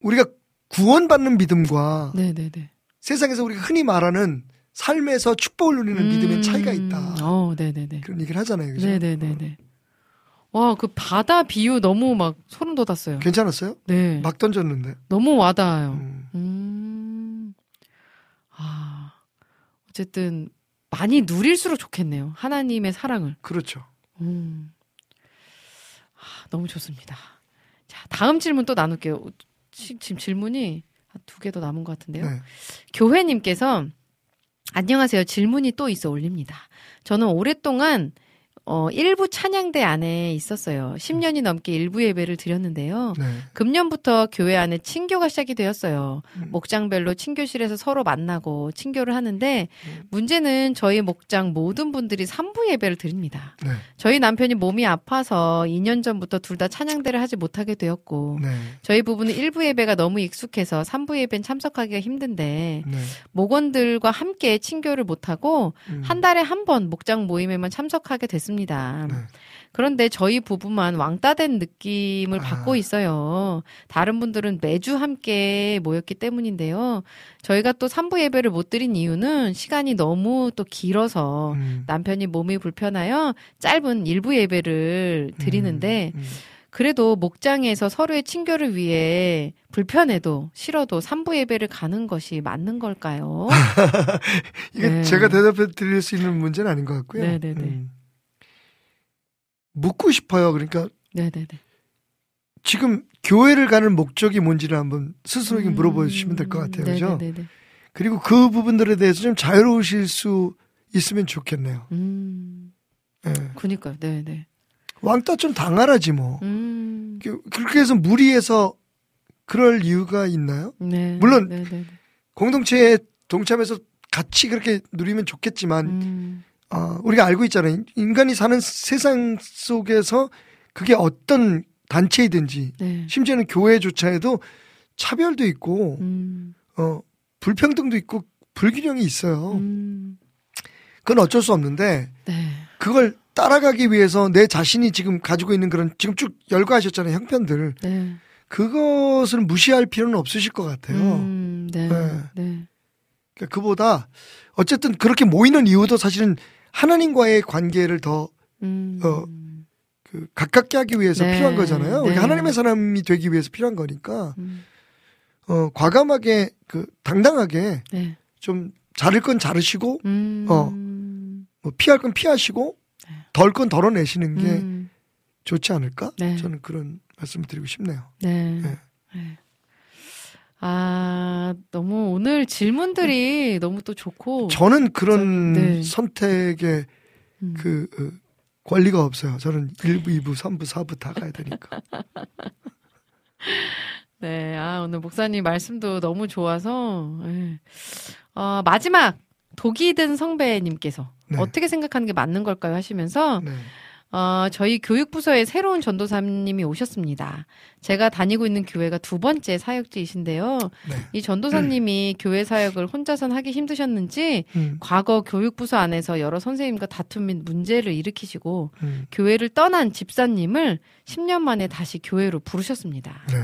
우리가 구원받는 믿음과 네, 네, 네. 세상에서 우리가 흔히 말하는 삶에서 축복을 누리는 믿음의 차이가 있다. 어, 네, 네, 네. 그런 얘기를 하잖아요. 그죠? 네, 네, 네, 네. 와, 그 바다 비유 너무 막 소름 돋았어요. 괜찮았어요? 네. 막 던졌는데. 너무 와닿아요. 음. 음. 아. 어쨌든 많이 누릴수록 좋겠네요. 하나님의 사랑을. 그렇죠. 음. 아, 너무 좋습니다. 자, 다음 질문 또 나눌게요. 지- 지금 질문이 두 개 더 남은 것 같은데요. 네. 교회님께서 안녕하세요. 질문이 또 있어 올립니다. 저는 오랫동안 어, 일부 찬양대 안에 있었어요. 10년이 넘게 일부 예배를 드렸는데요. 네. 금년부터 교회 안에 친교가 시작이 되었어요. 음. 목장별로 친교실에서 서로 만나고 친교를 하는데 음. 문제는 저희 목장 모든 분들이 삼부 예배를 드립니다. 네. 저희 남편이 몸이 아파서 2년 전부터 둘 다 찬양대를 하지 못하게 되었고 네. 저희 부부는 일부 예배가 너무 익숙해서 삼부 예배는 참석하기가 힘든데 네. 목원들과 함께 친교를 못하고 음. 한 달에 한 번 목장 모임에만 참석하게 됐습니다. 네. 그런데 저희 부부만 왕따된 느낌을 아. 받고 있어요. 다른 분들은 매주 함께 모였기 때문인데요. 저희가 또 3부 예배를 못 드린 이유는 시간이 너무 또 길어서 음. 남편이 몸이 불편하여 짧은 일부 예배를 드리는데 음. 음. 그래도 목장에서 서로의 친교를 위해 불편해도 싫어도 3부 예배를 가는 것이 맞는 걸까요? [LAUGHS] 이게 네. 제가 대답해 드릴 수 있는 문제는 아닌 것 같고요. 네네네. 음. 묻고 싶어요. 그러니까 네네네. 지금 교회를 가는 목적이 뭔지를 한번 스스로에게 음. 물어보시면 될 것 같아요. 그죠? 네네네네. 그리고 그 부분들에 대해서 좀 자유로우실 수 있으면 좋겠네요. 음, 예. 그니까요. 네네. 왕따 좀 당하라지 뭐. 음, 그- 그렇게 해서 무리해서 그럴 이유가 있나요? 네. 물론 네네. 공동체에 동참해서 같이 그렇게 누리면 좋겠지만 음, 어, 우리가 알고 있잖아요. 인간이 사는 세상 속에서 그게 어떤 단체이든지 네. 심지어는 교회조차에도 차별도 있고 음, 어, 불평등도 있고 불균형이 있어요. 음, 그건 어쩔 수 없는데 네. 그걸 따라가기 위해서 내 자신이 지금 가지고 있는 그런 지금 쭉 열거하셨잖아요 형편들 네. 그것을 무시할 필요는 없으실 것 같아요. 음, 네. 네. 네. 그러니까 그보다 어쨌든 그렇게 모이는 이유도 사실은 하나님과의 관계를 더 음, 어, 그 가깝게 하기 위해서 네, 필요한 거잖아요. 네. 우리가 하나님의 사람이 되기 위해서 필요한 거니까 음, 어 과감하게 그 당당하게 네. 좀 자를 건 자르시고 음, 어. 뭐 피할 건 피하시고 덜 건 덜어내시는 게 음, 좋지 않을까? 네. 저는 그런 말씀을 드리고 싶네요. 네. 네. 네. 아, 너무 오늘 질문들이 너무 또 좋고. 저는 그런 네. 선택에 음. 그 어, 권리가 없어요. 저는 1부, 2부, 3부, 4부 다 가야 되니까. [LAUGHS] 네, 아, 오늘 목사님 말씀도 너무 좋아서. 예. 어, 마지막, 독이 든 성배님께서 네. 어떻게 생각하는 게 맞는 걸까요? 하시면서, 네. 어, 저희 교육부서에 새로운 전도사님이 오셨습니다. 제가 다니고 있는 교회가 두 번째 사역지이신데요. 네. 이 전도사님이 교회 사역을 혼자선 하기 힘드셨는지 음, 과거 교육부서 안에서 여러 선생님과 다툼 및 문제를 일으키시고 음, 교회를 떠난 집사님을 10년 만에 다시 교회로 부르셨습니다. 네.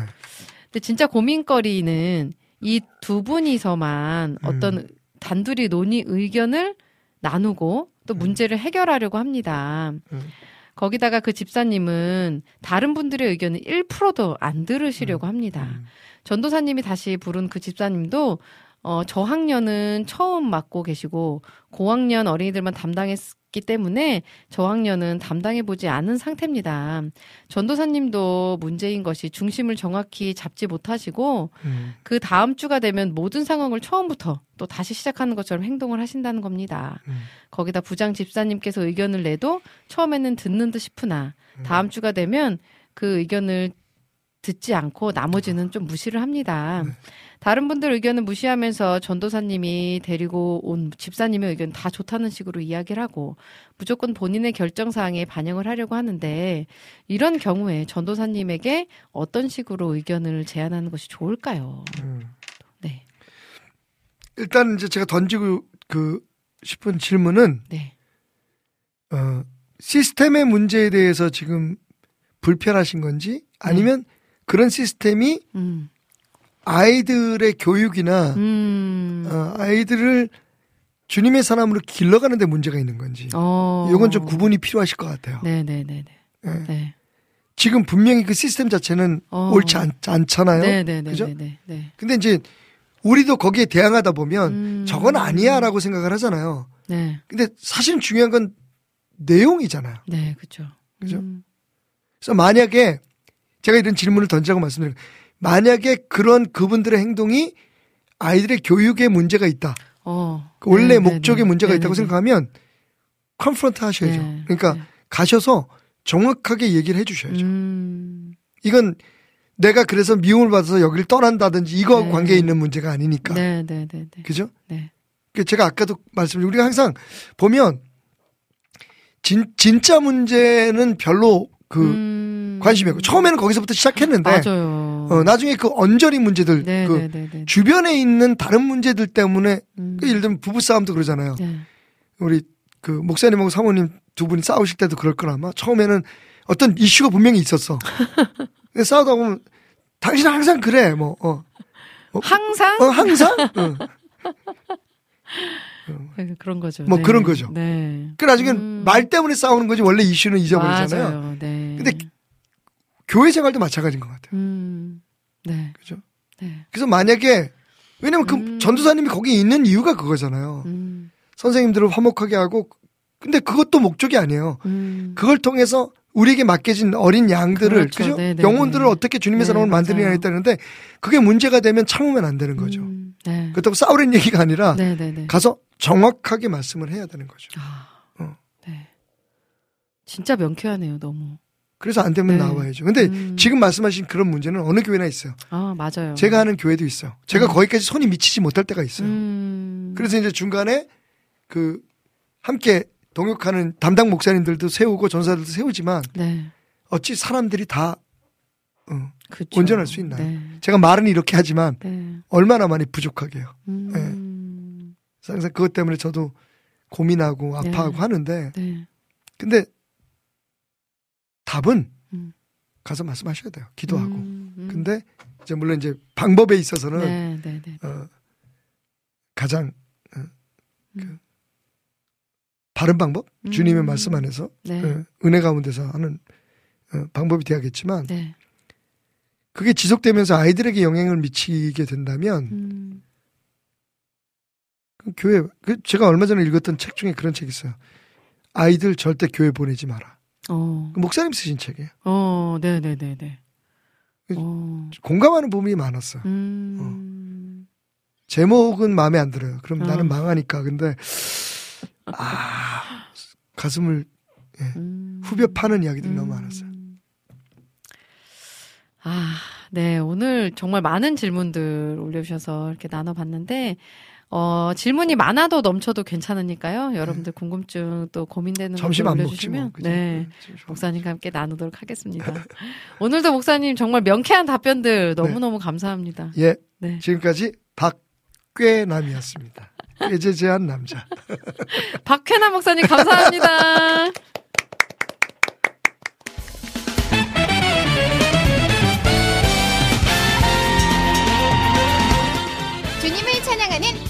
근데 진짜 고민거리는 이 두 분이서만 어떤 단둘이 논의 의견을 나누고 또 문제를 해결하려고 합니다. 음. 거기다가 그 집사님은 다른 분들의 의견을 1%도 안 들으시려고 합니다. 음. 전도사님이 다시 부른 그 집사님도 어, 저학년은 처음 맡고 계시고 고학년 어린이들만 담당했 기 때문에 저학년은 담당해 보지 않은 상태입니다. 전도사님도 문제인 것이 중심을 정확히 잡지 못하시고 음. 그 다음 주가 되면 모든 상황을 처음부터 또 다시 시작하는 것처럼 행동을 하신다는 겁니다. 음. 거기다 부장 집사님께서 의견을 내도 처음에는 듣는 듯 싶으나 음. 다음 주가 되면 그 의견을 듣지 않고 나머지는 좀 무시를 합니다. 네. 다른 분들 의견을 무시하면서 전도사님이 데리고 온 집사님의 의견 다 좋다는 식으로 이야기를 하고 무조건 본인의 결정 사항에 반영을 하려고 하는데 이런 경우에 전도사님에게 어떤 식으로 의견을 제안하는 것이 좋을까요? 음. 네. 일단 이제 제가 던지고 그 싶은 질문은 네. 어, 시스템의 문제에 대해서 지금 불편하신 건지 아니면 그런 시스템이 음. 아이들의 교육이나 음. 어, 아이들을 주님의 사람으로 길러가는데 문제가 있는 건지 어. 이건 좀 구분이 필요하실 것 같아요. 네, 네, 네, 네. 예. 네. 지금 분명히 그 시스템 자체는 어. 옳지 않, 않잖아요. 네, 네, 네, 그죠? 네, 네, 네. 근데 이제 우리도 거기에 대항하다 보면 음. 저건 아니야라고 생각을 하잖아요. 네. 근데 사실은 중요한 건 내용이잖아요. 네, 그죠. 그죠? 음. 그래서 만약에 제가 이런 질문을 던지라고 말씀드려요. 만약에 그런 그분들의 행동이 아이들의 교육에 문제가 있다. 어. 그 원래 네, 네, 목적에 네. 문제가 네, 있다고 네, 생각하면 컨프런트 하셔야죠. 네, 그러니까 네. 가셔서 정확하게 얘기를 해 주셔야죠. 음. 이건 내가 그래서 미움을 받아서 여기를 떠난다든지 이거 네. 관계에 있는 문제가 아니니까. 네, 네, 네, 네. 그죠? 네. 그 제가 아까도 말씀드린 우리가 항상 보면 진, 진짜 문제는 별로 그 음. 관심이 없고 처음에는 거기서부터 시작했는데 맞아요. 어, 나중에 그 언저리 문제들 네, 그 네, 네, 네. 주변에 있는 다른 문제들 때문에 음. 그 예를 들면 부부 싸움도 그러잖아요. 네. 우리 그 목사님하고 사모님 두 분이 싸우실 때도 그럴 거라 아마 처음에는 어떤 이슈가 분명히 있었어. [LAUGHS] 근데 싸우다 보면 당신은 항상 그래 뭐 어. 항상 어, 항상 [LAUGHS] 어. 네, 그런 거죠. 뭐 네. 그런 거죠. 네. 그 나중에 음. 말 때문에 싸우는 거지 원래 이슈는 잊어버리잖아요. 맞아요. 네. 근데 교회 생활도 마찬가지인 것 같아요. 음. 네. 그죠? 네. 그래서 만약에 왜냐면 그 음. 전도사님이 거기 있는 이유가 그거잖아요. 음. 선생님들을 화목하게 하고 근데 그것도 목적이 아니에요. 음. 그걸 통해서 우리에게 맡겨진 어린 양들을 그렇죠. 그죠? 네, 네, 영혼들을 네. 어떻게 주님의 맞아요. 만드느냐에 따르는데 그게 문제가 되면 참으면 안 되는 거죠. 음, 네. 그렇다고 싸우는 얘기가 아니라 네, 네, 네. 가서 정확하게 말씀을 해야 되는 거죠. 아, 어. 네. 진짜 명쾌하네요, 너무. 그래서 안 되면 네. 나와야죠. 근데 음. 지금 말씀하신 그런 문제는 어느 교회나 있어요. 아, 맞아요. 제가 아는 교회도 있어요. 제가 음. 거기까지 손이 미치지 못할 때가 있어요. 음. 그래서 이제 중간에 그 함께 동역하는 담당 목사님들도 세우고 전사들도 세우지만 네. 어찌 사람들이 다 어, 그쵸. 온전할 수 있나요? 네. 제가 말은 이렇게 하지만 네. 얼마나 많이 부족하게요. 음. 항상 그것 때문에 저도 고민하고 네. 아파하고 하는데 네. 근데 답은 음. 가서 말씀하셔야 돼요. 기도하고. 음, 음. 근데 이제 물론 이제 방법에 있어서는 네, 네, 네. 어, 가장 어, 그 음. 바른 방법 주님의 음. 말씀 안에서 네. 어, 은혜 가운데서 하는 어, 방법이 돼야겠지만 네. 그게 지속되면서 아이들에게 영향을 미치게 된다면 음. 그 교회 그 제가 얼마 전에 읽었던 책 중에 그런 책이 있어요. 아이들 절대 교회 보내지 마라. 어. 그 목사님 쓰신 책이에요. 어, 네, 네, 네, 네. 그- 어. 공감하는 부분이 많았어요. 음. 제목은 마음에 안 들어요. 그럼 어. 나는 망하니까. 근데 아 가슴을 음. 후벼 파는 이야기들이 음. 너무 많았어요. 아, 네. 오늘 정말 많은 질문들 올려주셔서 이렇게 나눠봤는데, 어, 질문이 많아도 넘쳐도 괜찮으니까요. 여러분들 궁금증 또 고민되는 점심 안 올려주시면, 뭐. 네. 목사님과 함께 나누도록 하겠습니다. [LAUGHS] 오늘도 목사님 정말 명쾌한 답변들 너무너무 감사합니다. 먹- 예, 네. 지금까지 박괴남이었습니다. [LAUGHS] 꾀제제한 남자. 박회남 목사님 감사합니다. [LAUGHS]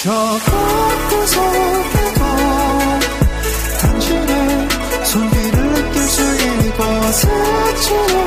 채워주시네 저 꽃들 속에도 당신의 손길을 느낄 수 있고 스치는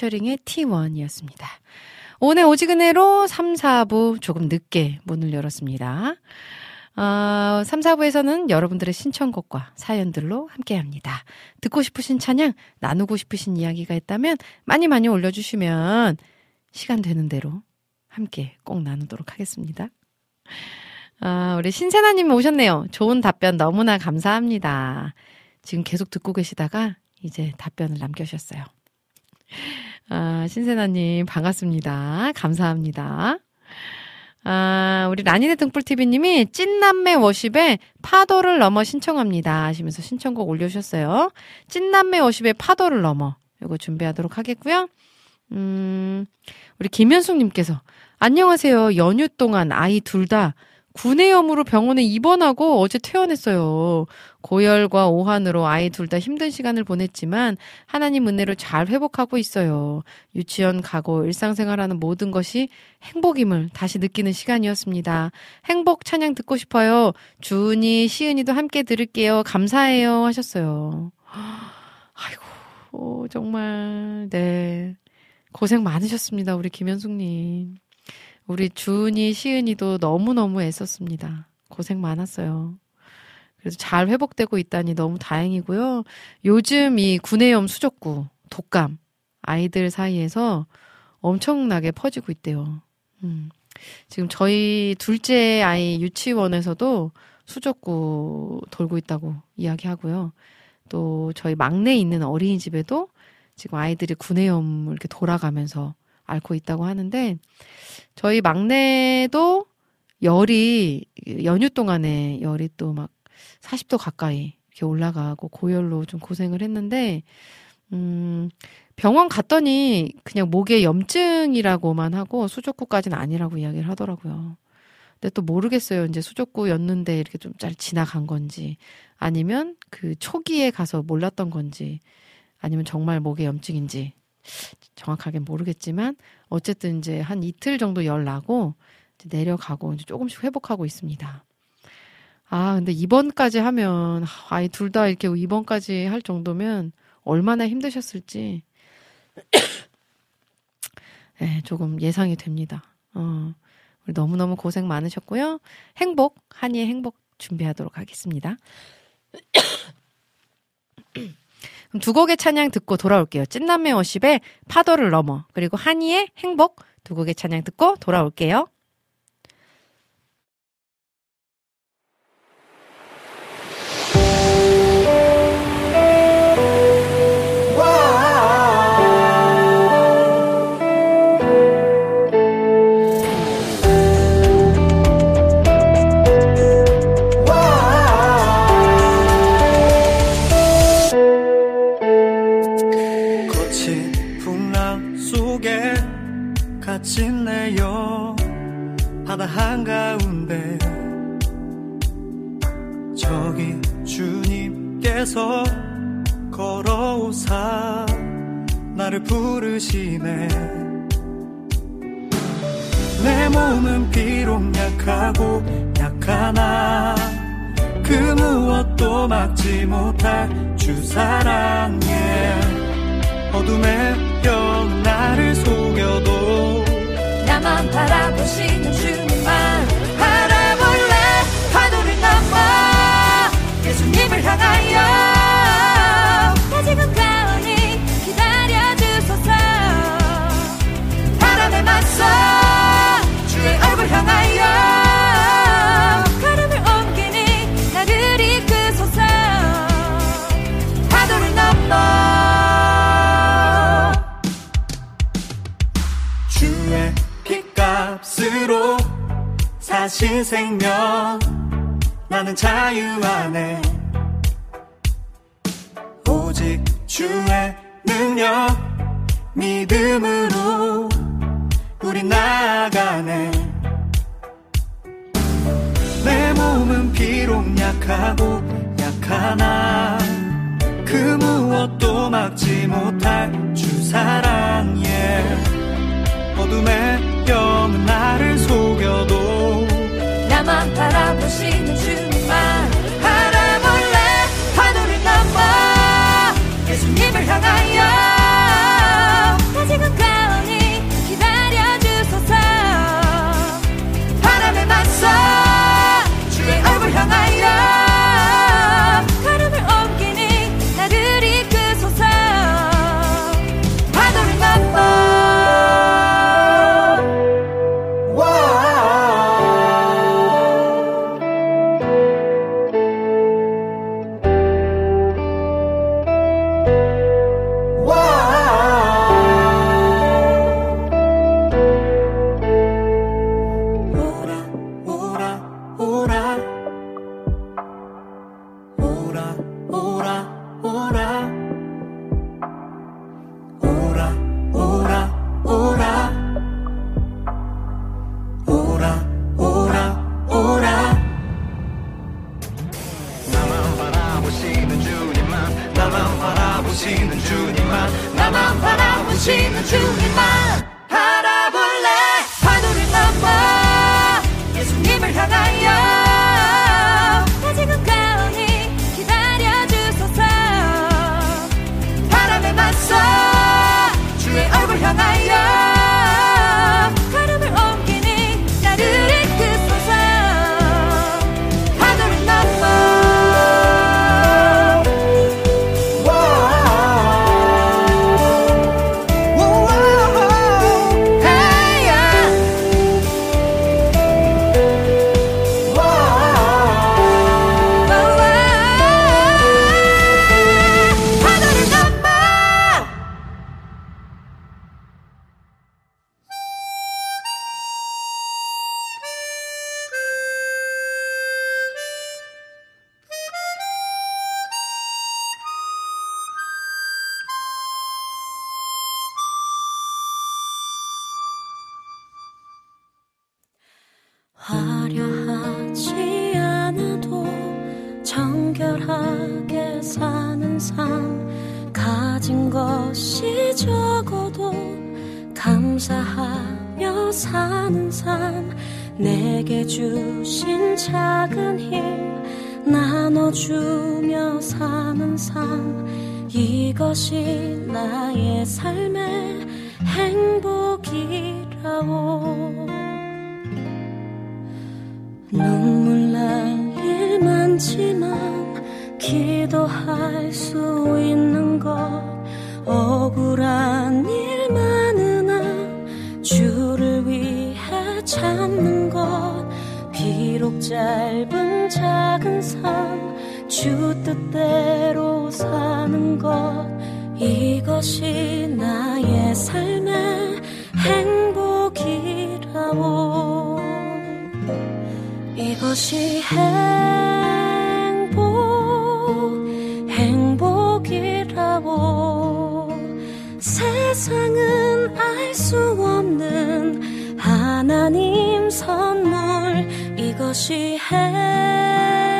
피처링의 T1이었습니다. 오늘 오지근해로 3, 4부 조금 늦게 문을 열었습니다. 어, 3, 4부에서는 여러분들의 신청곡과 사연들로 함께 합니다. 듣고 싶으신 찬양, 나누고 싶으신 이야기가 있다면 많이 많이 올려주시면 시간 되는 대로 함께 꼭 나누도록 하겠습니다. 아, 우리 신세나님 오셨네요. 좋은 답변 너무나 감사합니다. 지금 계속 듣고 계시다가 이제 답변을 남겨주셨어요. 아, 신세나님, 반갑습니다. 감사합니다. 아, 우리 라니네 등불TV님이 찐남매 워십에 파도를 넘어 신청합니다. 하시면서 신청곡 올려주셨어요. 찐남매 워십에 파도를 넘어. 이거 준비하도록 하겠고요. 음, 우리 김현숙님께서 안녕하세요. 연휴 동안 아이 둘 다 구내염으로 병원에 입원하고 어제 퇴원했어요. 고열과 오한으로 아이 둘 다 힘든 시간을 보냈지만 하나님 은혜로 잘 회복하고 있어요. 유치원 가고 일상생활하는 모든 것이 행복임을 다시 느끼는 시간이었습니다. 행복 찬양 듣고 싶어요. 주은이, 시은이도 함께 들을게요. 감사해요. 하셨어요. [GASPS] 아이고, 오, 정말, 네. 고생 많으셨습니다. 우리 김현숙님. 우리 주은이, 시은이도 너무너무 애썼습니다. 고생 많았어요. 그래서 잘 회복되고 있다니 너무 다행이고요. 요즘 이 구내염 수족구, 독감, 아이들 사이에서 엄청나게 퍼지고 있대요. 음. 지금 저희 둘째 아이 유치원에서도 수족구 돌고 있다고 이야기하고요. 또 저희 막내 있는 어린이집에도 지금 아이들이 구내염을 이렇게 돌아가면서 앓고 있다고 하는데 저희 막내도 열이 연휴 동안에 열이 또 막 40도 가까이 이렇게 올라가고 고열로 좀 고생을 했는데 음 병원 갔더니 그냥 목에 염증이라고만 하고 수족구까지는 아니라고 이야기를 하더라고요. 근데 또 모르겠어요. 이제 수족구였는데 이렇게 좀 잘 지나간 건지 아니면 그 초기에 가서 몰랐던 건지 아니면 정말 목에 염증인지 정확하게 모르겠지만 어쨌든 이제 한 이틀 정도 열 나고 내려가고 이제 조금씩 회복하고 있습니다. 아, 근데 입원까지 하면 아이 둘 다 이렇게 입원까지 할 정도면 얼마나 힘드셨을지 [COUGHS] 네, 조금 예상이 됩니다. 어, 너무너무 고생 많으셨고요. 행복, 한이의 행복 준비하도록 하겠습니다. [COUGHS] 그럼 두 곡의 찬양 듣고 돌아올게요. 찐남매 워십의 파도를 넘어 그리고 한이의 행복 두 곡의 찬양 듣고 돌아올게요. 나를 부르시네. 내 몸은 비록 약하고 약하나 그 무엇도 막지 못할 주 사랑에 어둠의 영 나를 속여도 나만 바라보시는 주님만 바라볼래? 파도를 넘어 예수님을 향하여 맞서 주의 얼굴 향하여 걸음을 옮기니 나를 이끄소서 파도를 넘어. 주의 핏값으로 사신 생명. 나는 자유 안에 오직 주의 능력 믿음으로 우리 나아가네. 내 몸은 비록 약하고 약하나? 그 무엇도 막지 못할 주 사랑에. 어둠의 영은 나를 속여도 나만 바라보시는 주 나눠주며 사는 삶 이것이 나의 삶의 행복이라고. 눈물 날 일 많지만 기도할 수 있는 것 억울한 일 많으나 주를 위해 참는 것 비록 짧은 작은 삶 주 뜻대로 사는 것 이것이 나의 삶의 행복이라고. 이것이 행복 행복이라고. 세상은 알 수 없는 하나님 선물 이것이 행복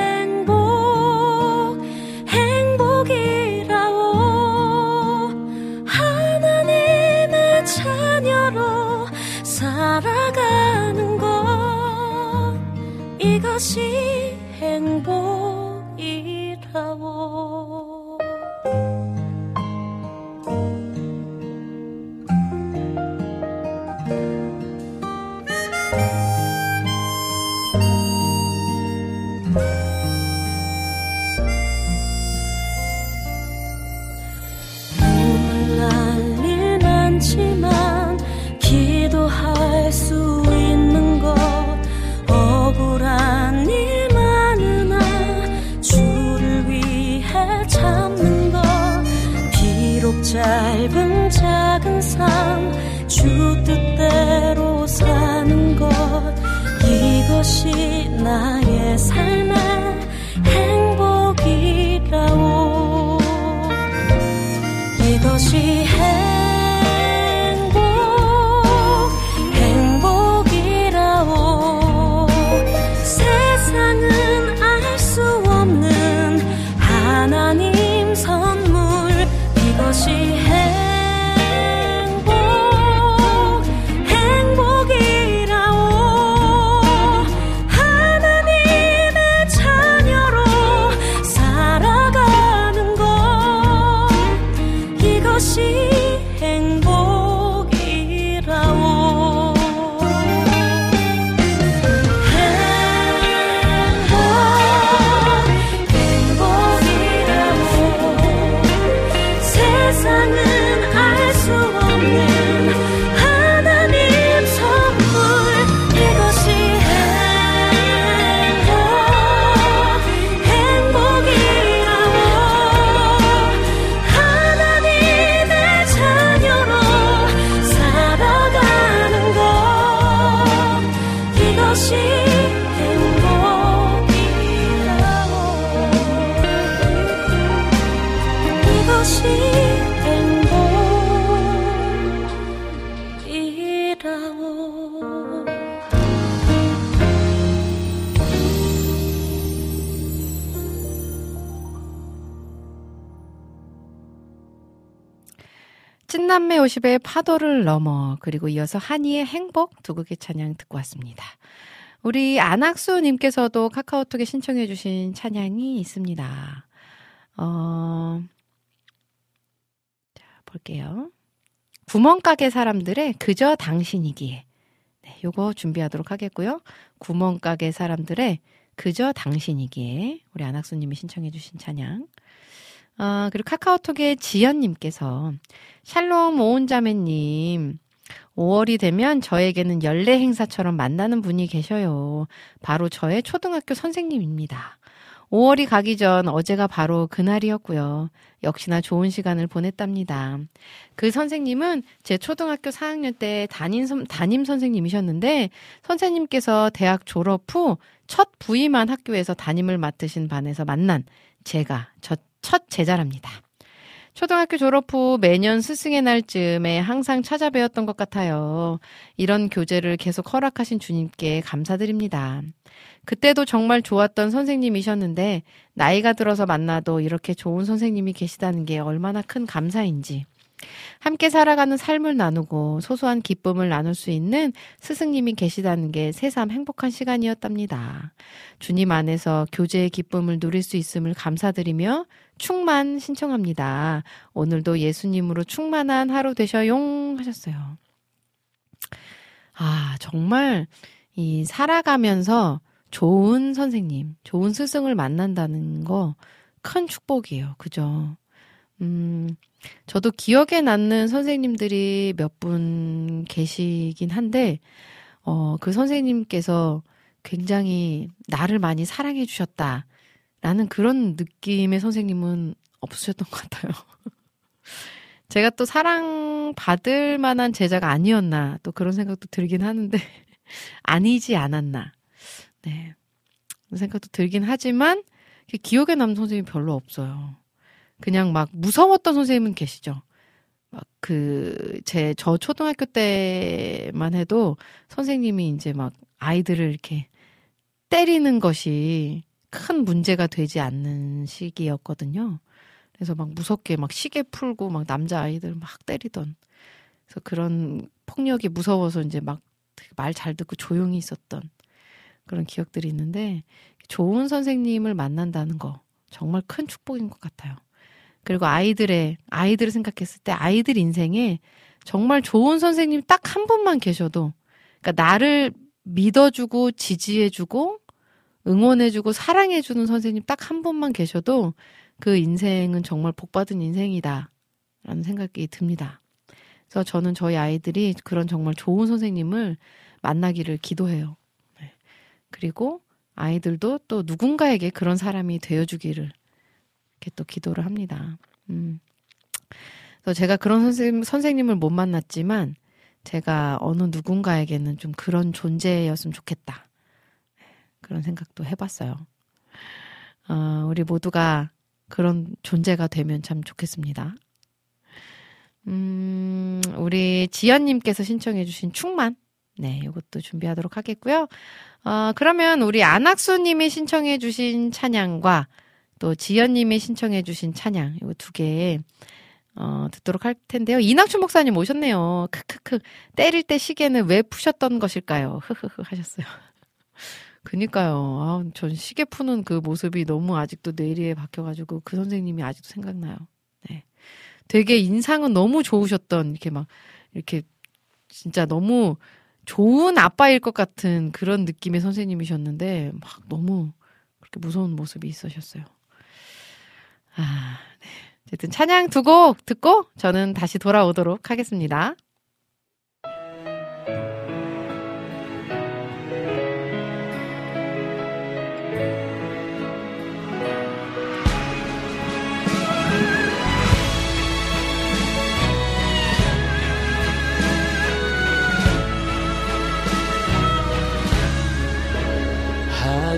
파도를 넘어 그리고 이어서 한이의 행복 두 곡의 찬양 듣고 왔습니다. 우리 안학수 님께서도 카카오톡에 신청해 주신 찬양이 있습니다. 어, 자, 볼게요. 구멍가게 사람들의 그저 당신이기에. 네, 요거 준비하도록 하겠고요. 구멍가게 사람들의 그저 당신이기에. 우리 안학수님이 신청해 주신 찬양. 아, 그리고 카카오톡에 지연님께서 샬롬 오은자매님 5월이 되면 저에게는 연례 행사처럼 만나는 분이 계셔요. 바로 저의 초등학교 선생님입니다. 5월이 가기 전 어제가 바로 그날이었고요. 역시나 좋은 시간을 보냈답니다. 그 선생님은 제 초등학교 4학년 때 담임, 선- 담임 선생님이셨는데 선생님께서 대학 졸업 후 첫 부임한 학교에서 담임을 맡으신 반에서 만난 제가 저 첫 제자랍니다. 초등학교 졸업 후 매년 스승의 날쯤에 항상 찾아뵈었던 것 같아요. 이런 교제를 계속 허락하신 주님께 감사드립니다. 그때도 정말 좋았던 선생님이셨는데 나이가 들어서 만나도 이렇게 좋은 선생님이 계시다는 게 얼마나 큰 감사인지 함께 살아가는 삶을 나누고 소소한 기쁨을 나눌 수 있는 스승님이 계시다는 게 새삼 행복한 시간이었답니다. 주님 안에서 교제의 기쁨을 누릴 수 있음을 감사드리며 충만 신청합니다. 오늘도 예수님으로 충만한 하루 되셔용 하셨어요. 아, 정말 이 살아가면서 좋은 선생님, 좋은 스승을 만난다는 거 큰 축복이에요. 그죠? 음, 저도 기억에 남는 선생님들이 몇 분 계시긴 한데, 어, 그 선생님께서 굉장히 나를 많이 사랑해 주셨다. 라는 그런 느낌의 선생님은 없으셨던 것 같아요. [LAUGHS] 제가 또 사랑받을 만한 제자가 아니었나, 또 그런 생각도 들긴 하는데, [LAUGHS] 아니지 않았나. 네. 생각도 들긴 하지만, 기억에 남는 선생님이 별로 없어요. 그냥 막 무서웠던 선생님은 계시죠. 막 그, 제, 저 초등학교 때만 해도 선생님이 이제 막 아이들을 이렇게 때리는 것이 큰 문제가 되지 않는 시기였거든요. 그래서 막 무섭게 막 시계 풀고 막 남자 아이들 막 때리던. 그래서 그런 폭력이 무서워서 이제 막 말 잘 듣고 조용히 있었던 그런 기억들이 있는데 좋은 선생님을 만난다는 거 정말 큰 축복인 것 같아요. 그리고 아이들의 아이들을 생각했을 때 아이들 인생에 정말 좋은 선생님 딱 한 분만 계셔도 그러니까 나를 믿어주고 지지해주고 응원해주고 사랑해주는 선생님 딱 한 분만 계셔도 그 인생은 정말 복받은 인생이다. 라는 생각이 듭니다. 그래서 저는 저희 아이들이 그런 정말 좋은 선생님을 만나기를 기도해요. 네. 그리고 아이들도 또 누군가에게 그런 사람이 되어주기를 이렇게 또 기도를 합니다. 음. 그래서 제가 그런 선생님, 선생님을 못 만났지만 제가 어느 누군가에게는 좀 그런 존재였으면 좋겠다. 그런 생각도 해봤어요. 어, 우리 모두가 그런 존재가 되면 참 좋겠습니다. 음, 우리 지연님께서 신청해주신 충만. 네, 이것도 준비하도록 하겠고요. 어, 그러면 우리 안학수님이 신청해주신 찬양과 또 지연님이 신청해주신 찬양, 이거 두 개, 어, 듣도록 할 텐데요. 이낙춘 목사님 오셨네요. 크크크. 때릴 때 시계는 왜 푸셨던 것일까요? 흐흐흐 하셨어요. 그니까요. 아, 전 시계 푸는 그 모습이 너무 아직도 뇌리에 박혀가지고 그 선생님이 아직도 생각나요. 네. 되게 인상은 너무 좋으셨던, 이렇게 막, 이렇게, 진짜 너무 좋은 아빠일 것 같은 그런 느낌의 선생님이셨는데, 막 너무 그렇게 무서운 모습이 있으셨어요. 아, 네. 어쨌든 찬양 두 곡 듣고 저는 다시 돌아오도록 하겠습니다.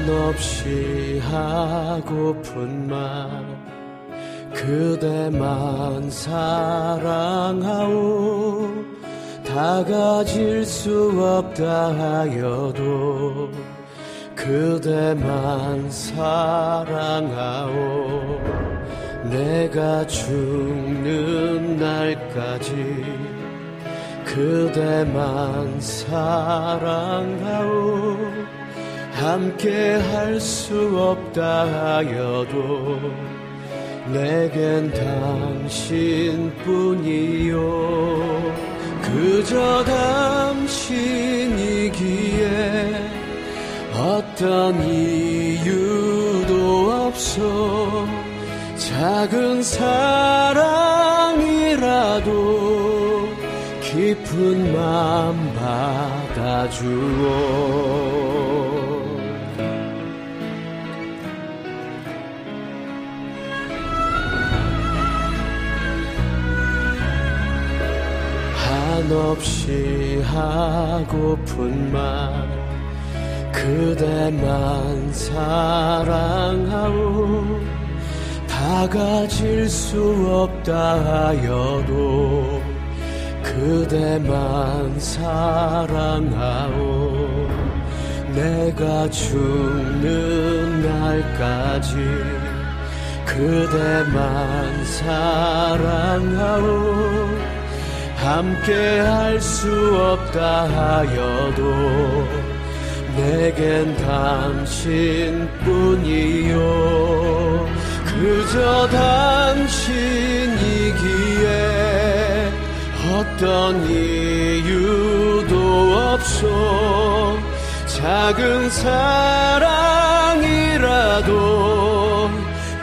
한없이 하고픈 말 그대만 사랑하오. 다 가질 수 없다 하여도 그대만 사랑하오. 내가 죽는 날까지 그대만 사랑하오 함께 할 수 없다 하여도 내겐 당신뿐이요. 그저 당신이기에 어떤 이유도 없어. 작은 사랑이라도 깊은 마음 받아주오 한없이 하고픈 말 그대만 사랑하오. 다다 가질 수 없다 하여도 그대만 사랑하오. 내가 죽는 날까지 그대만 사랑하오 함께 할 수 없다 하여도 내겐 당신뿐이요. 그저 당신이기에 어떤 이유도 없어. 작은 사랑이라도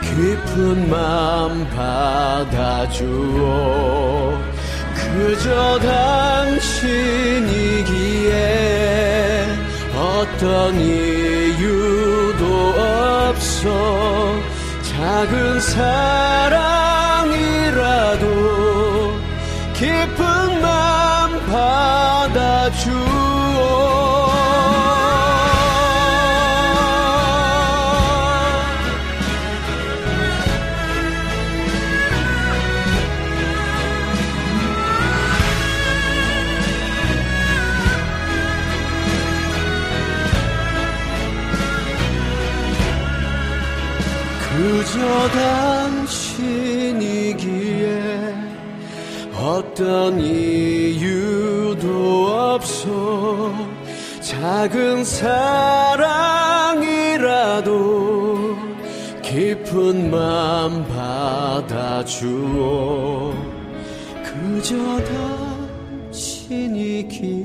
깊은 마음 받아주오 그저 당신이기에 어떤 이유도 없어. 작은 사랑이라도 깊은 마음 받아주 당신이기에 어떤 이유도 없어. 작은 사랑이라도 깊은 마음 받아주오 그저 당신이기에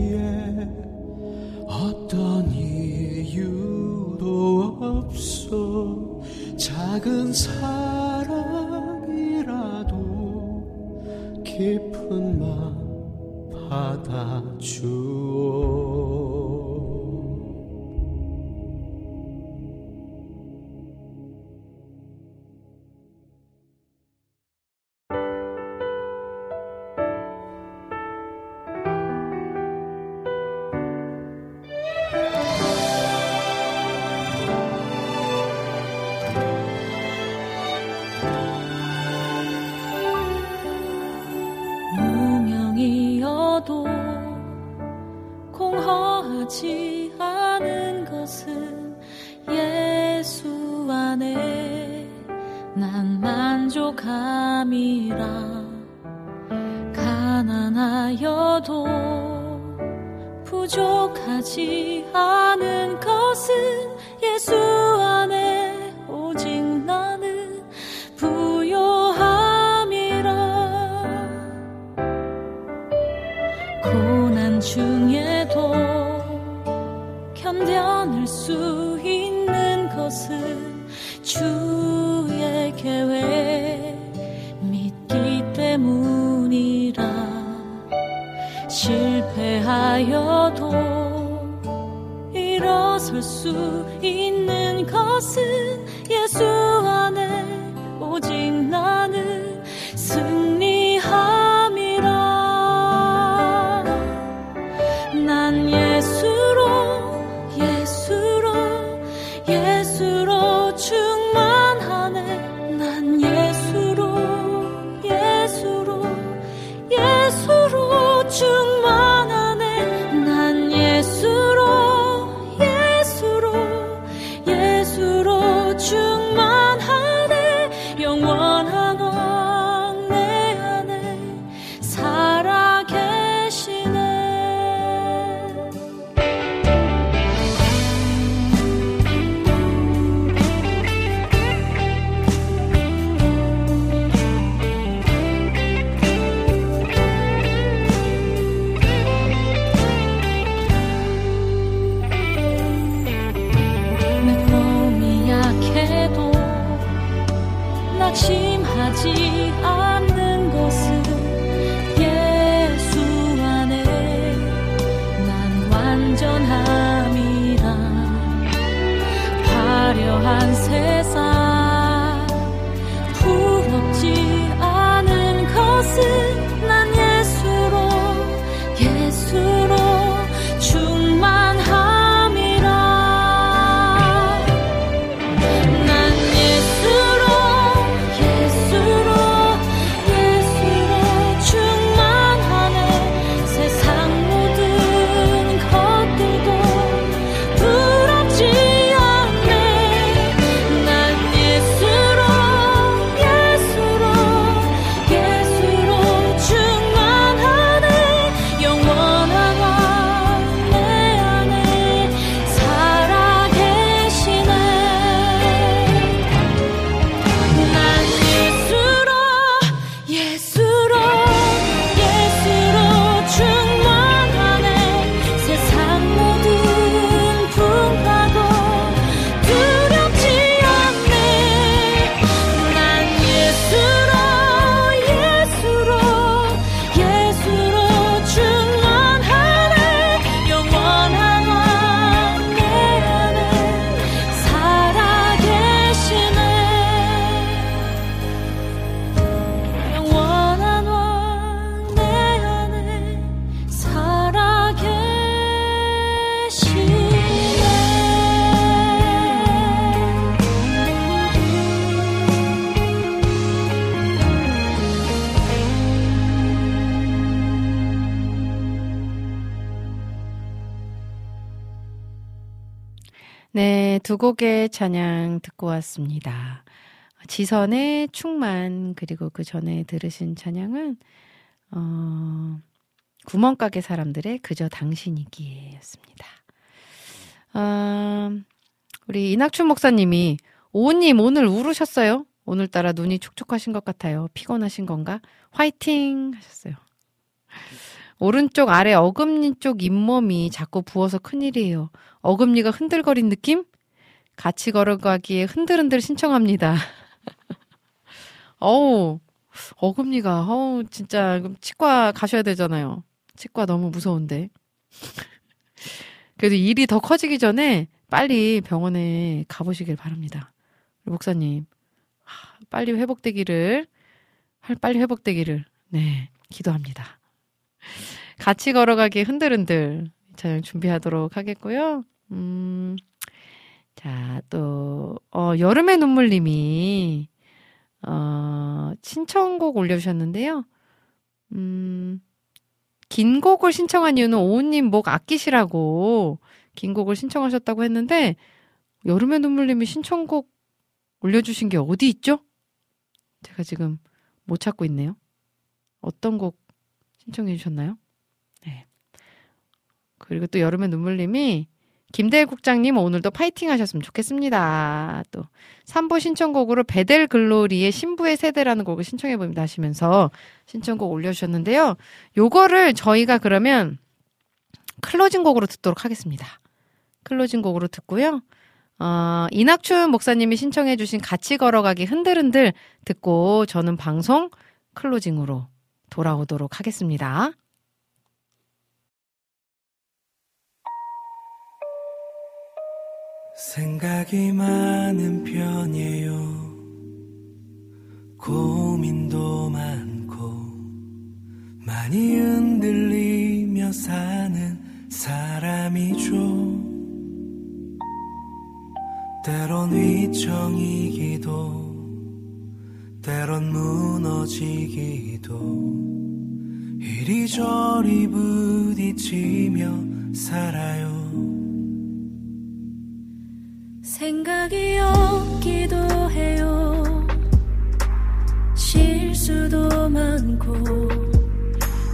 것은 예수 안에 난 만족함이라. 가난하여도 부족하지 않은 것은 예수 안에 있 네, 두 곡의 찬양 듣고 왔습니다. 지선의 충만, 그리고 그 전에 들으신 찬양은, 어, 구멍가게 사람들의 그저 당신이기에 였습니다. 어, 우리 이낙춘 목사님이, 오님 오늘 울으셨어요? 오늘따라 눈이 촉촉하신 것 같아요. 피곤하신 건가? 화이팅! 하셨어요. 오른쪽 아래 어금니 쪽 잇몸이 자꾸 부어서 큰일이에요. 어금니가 흔들거린 느낌? 같이 걸어가기에 흔들흔들 신청합니다. [LAUGHS] 어우, 어금니가, 어우, 진짜, 치과 가셔야 되잖아요. 치과 너무 무서운데. 그래도 일이 더 커지기 전에 빨리 병원에 가보시길 바랍니다. 목사님, 빨리 회복되기를, 빨리 회복되기를, 네, 기도합니다. 같이 걸어가기 흔들흔들 찬양 준비하도록 하겠고요. 음, 자, 또, 어, 여름의 눈물님이, 어, 신청곡 올려주셨는데요. 음, 긴 곡을 신청한 이유는 오우님 목 아끼시라고 긴 곡을 신청하셨다고 했는데, 여름의 눈물님이 신청곡 올려주신 게 어디 있죠? 제가 지금 못 찾고 있네요. 어떤 곡 신청해 주셨나요? 네. 그리고 또 여름의 눈물님이 김대일 국장님 오늘도 파이팅 하셨으면 좋겠습니다. 또 3부 신청곡으로 베델 글로리의 신부의 세대라는 곡을 신청해 봅니다 하시면서 신청곡 올려주셨는데요. 요거를 저희가 그러면 closing 곡으로 듣도록 하겠습니다. closing 곡으로 듣고요. 어, 이낙춘 목사님이 신청해 주신 같이 걸어가기 흔들흔들 듣고 저는 방송 클로징으로 돌아오도록 하겠습니다. 생각이 많은 편이에요. 고민도 많고, 많이 흔들리며 사는 사람이죠. 때론 위청이기도, 때론 무너지기도, 이리저리 부딪히며 살아요. 생각이 없기도 해요. 실수도 많고,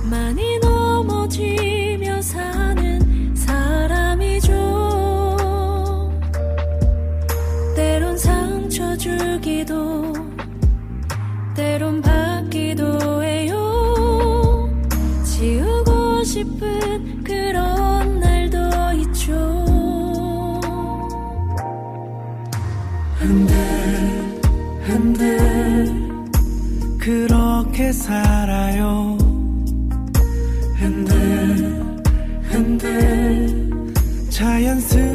많이 넘어지며 사는 사람이죠. 때론 상처 주기도, 때론 받기도 해요. 지우고 싶은 살아요. 흔들 흔들. 자연스런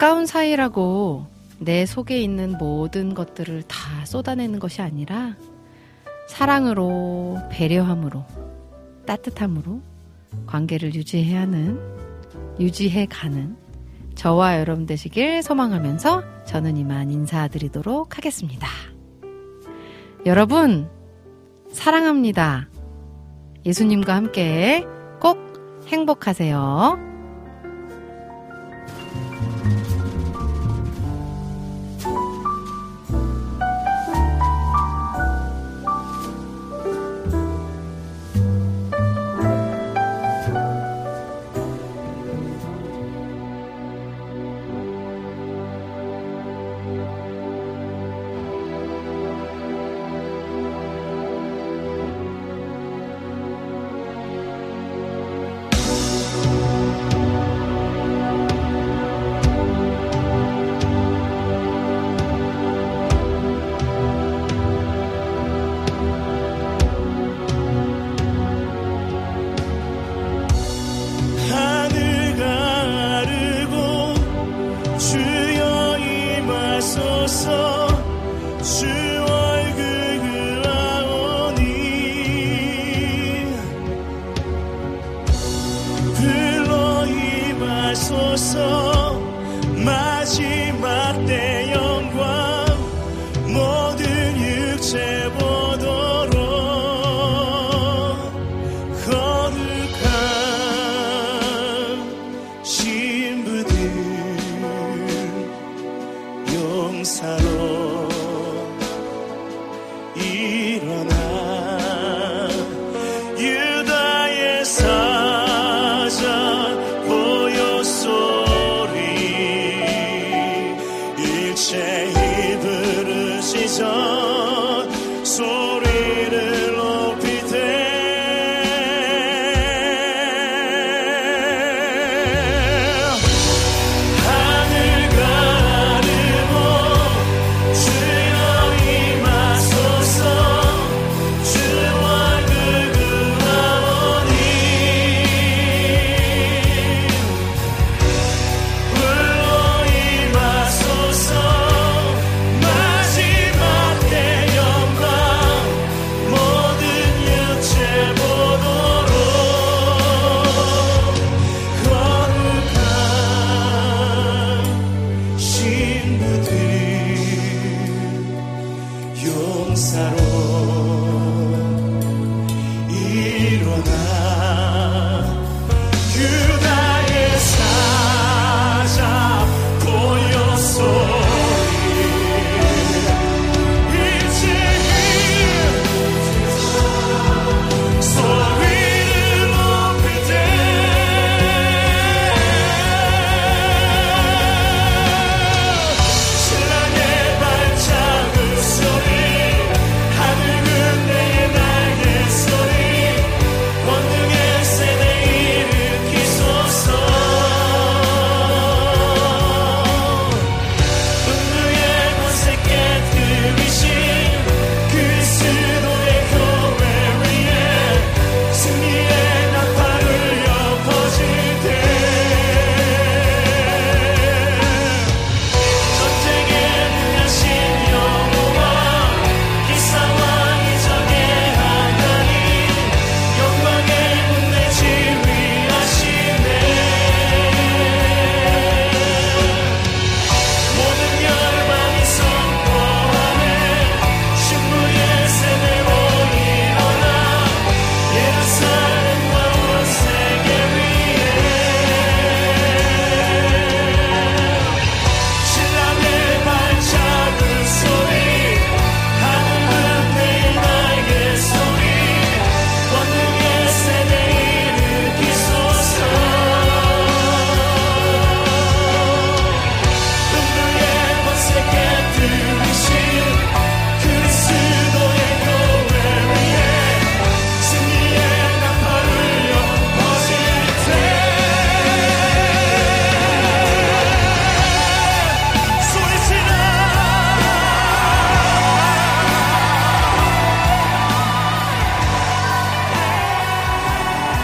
가까운 사이라고 내 속에 있는 모든 것들을 다 쏟아내는 것이 아니라 사랑으로, 배려함으로, 따뜻함으로 관계를 유지해야 하는, 유지해 가는 저와 여러분 되시길 소망하면서 저는 이만 인사드리도록 하겠습니다. 여러분, 사랑합니다. 예수님과 함께 꼭 행복하세요.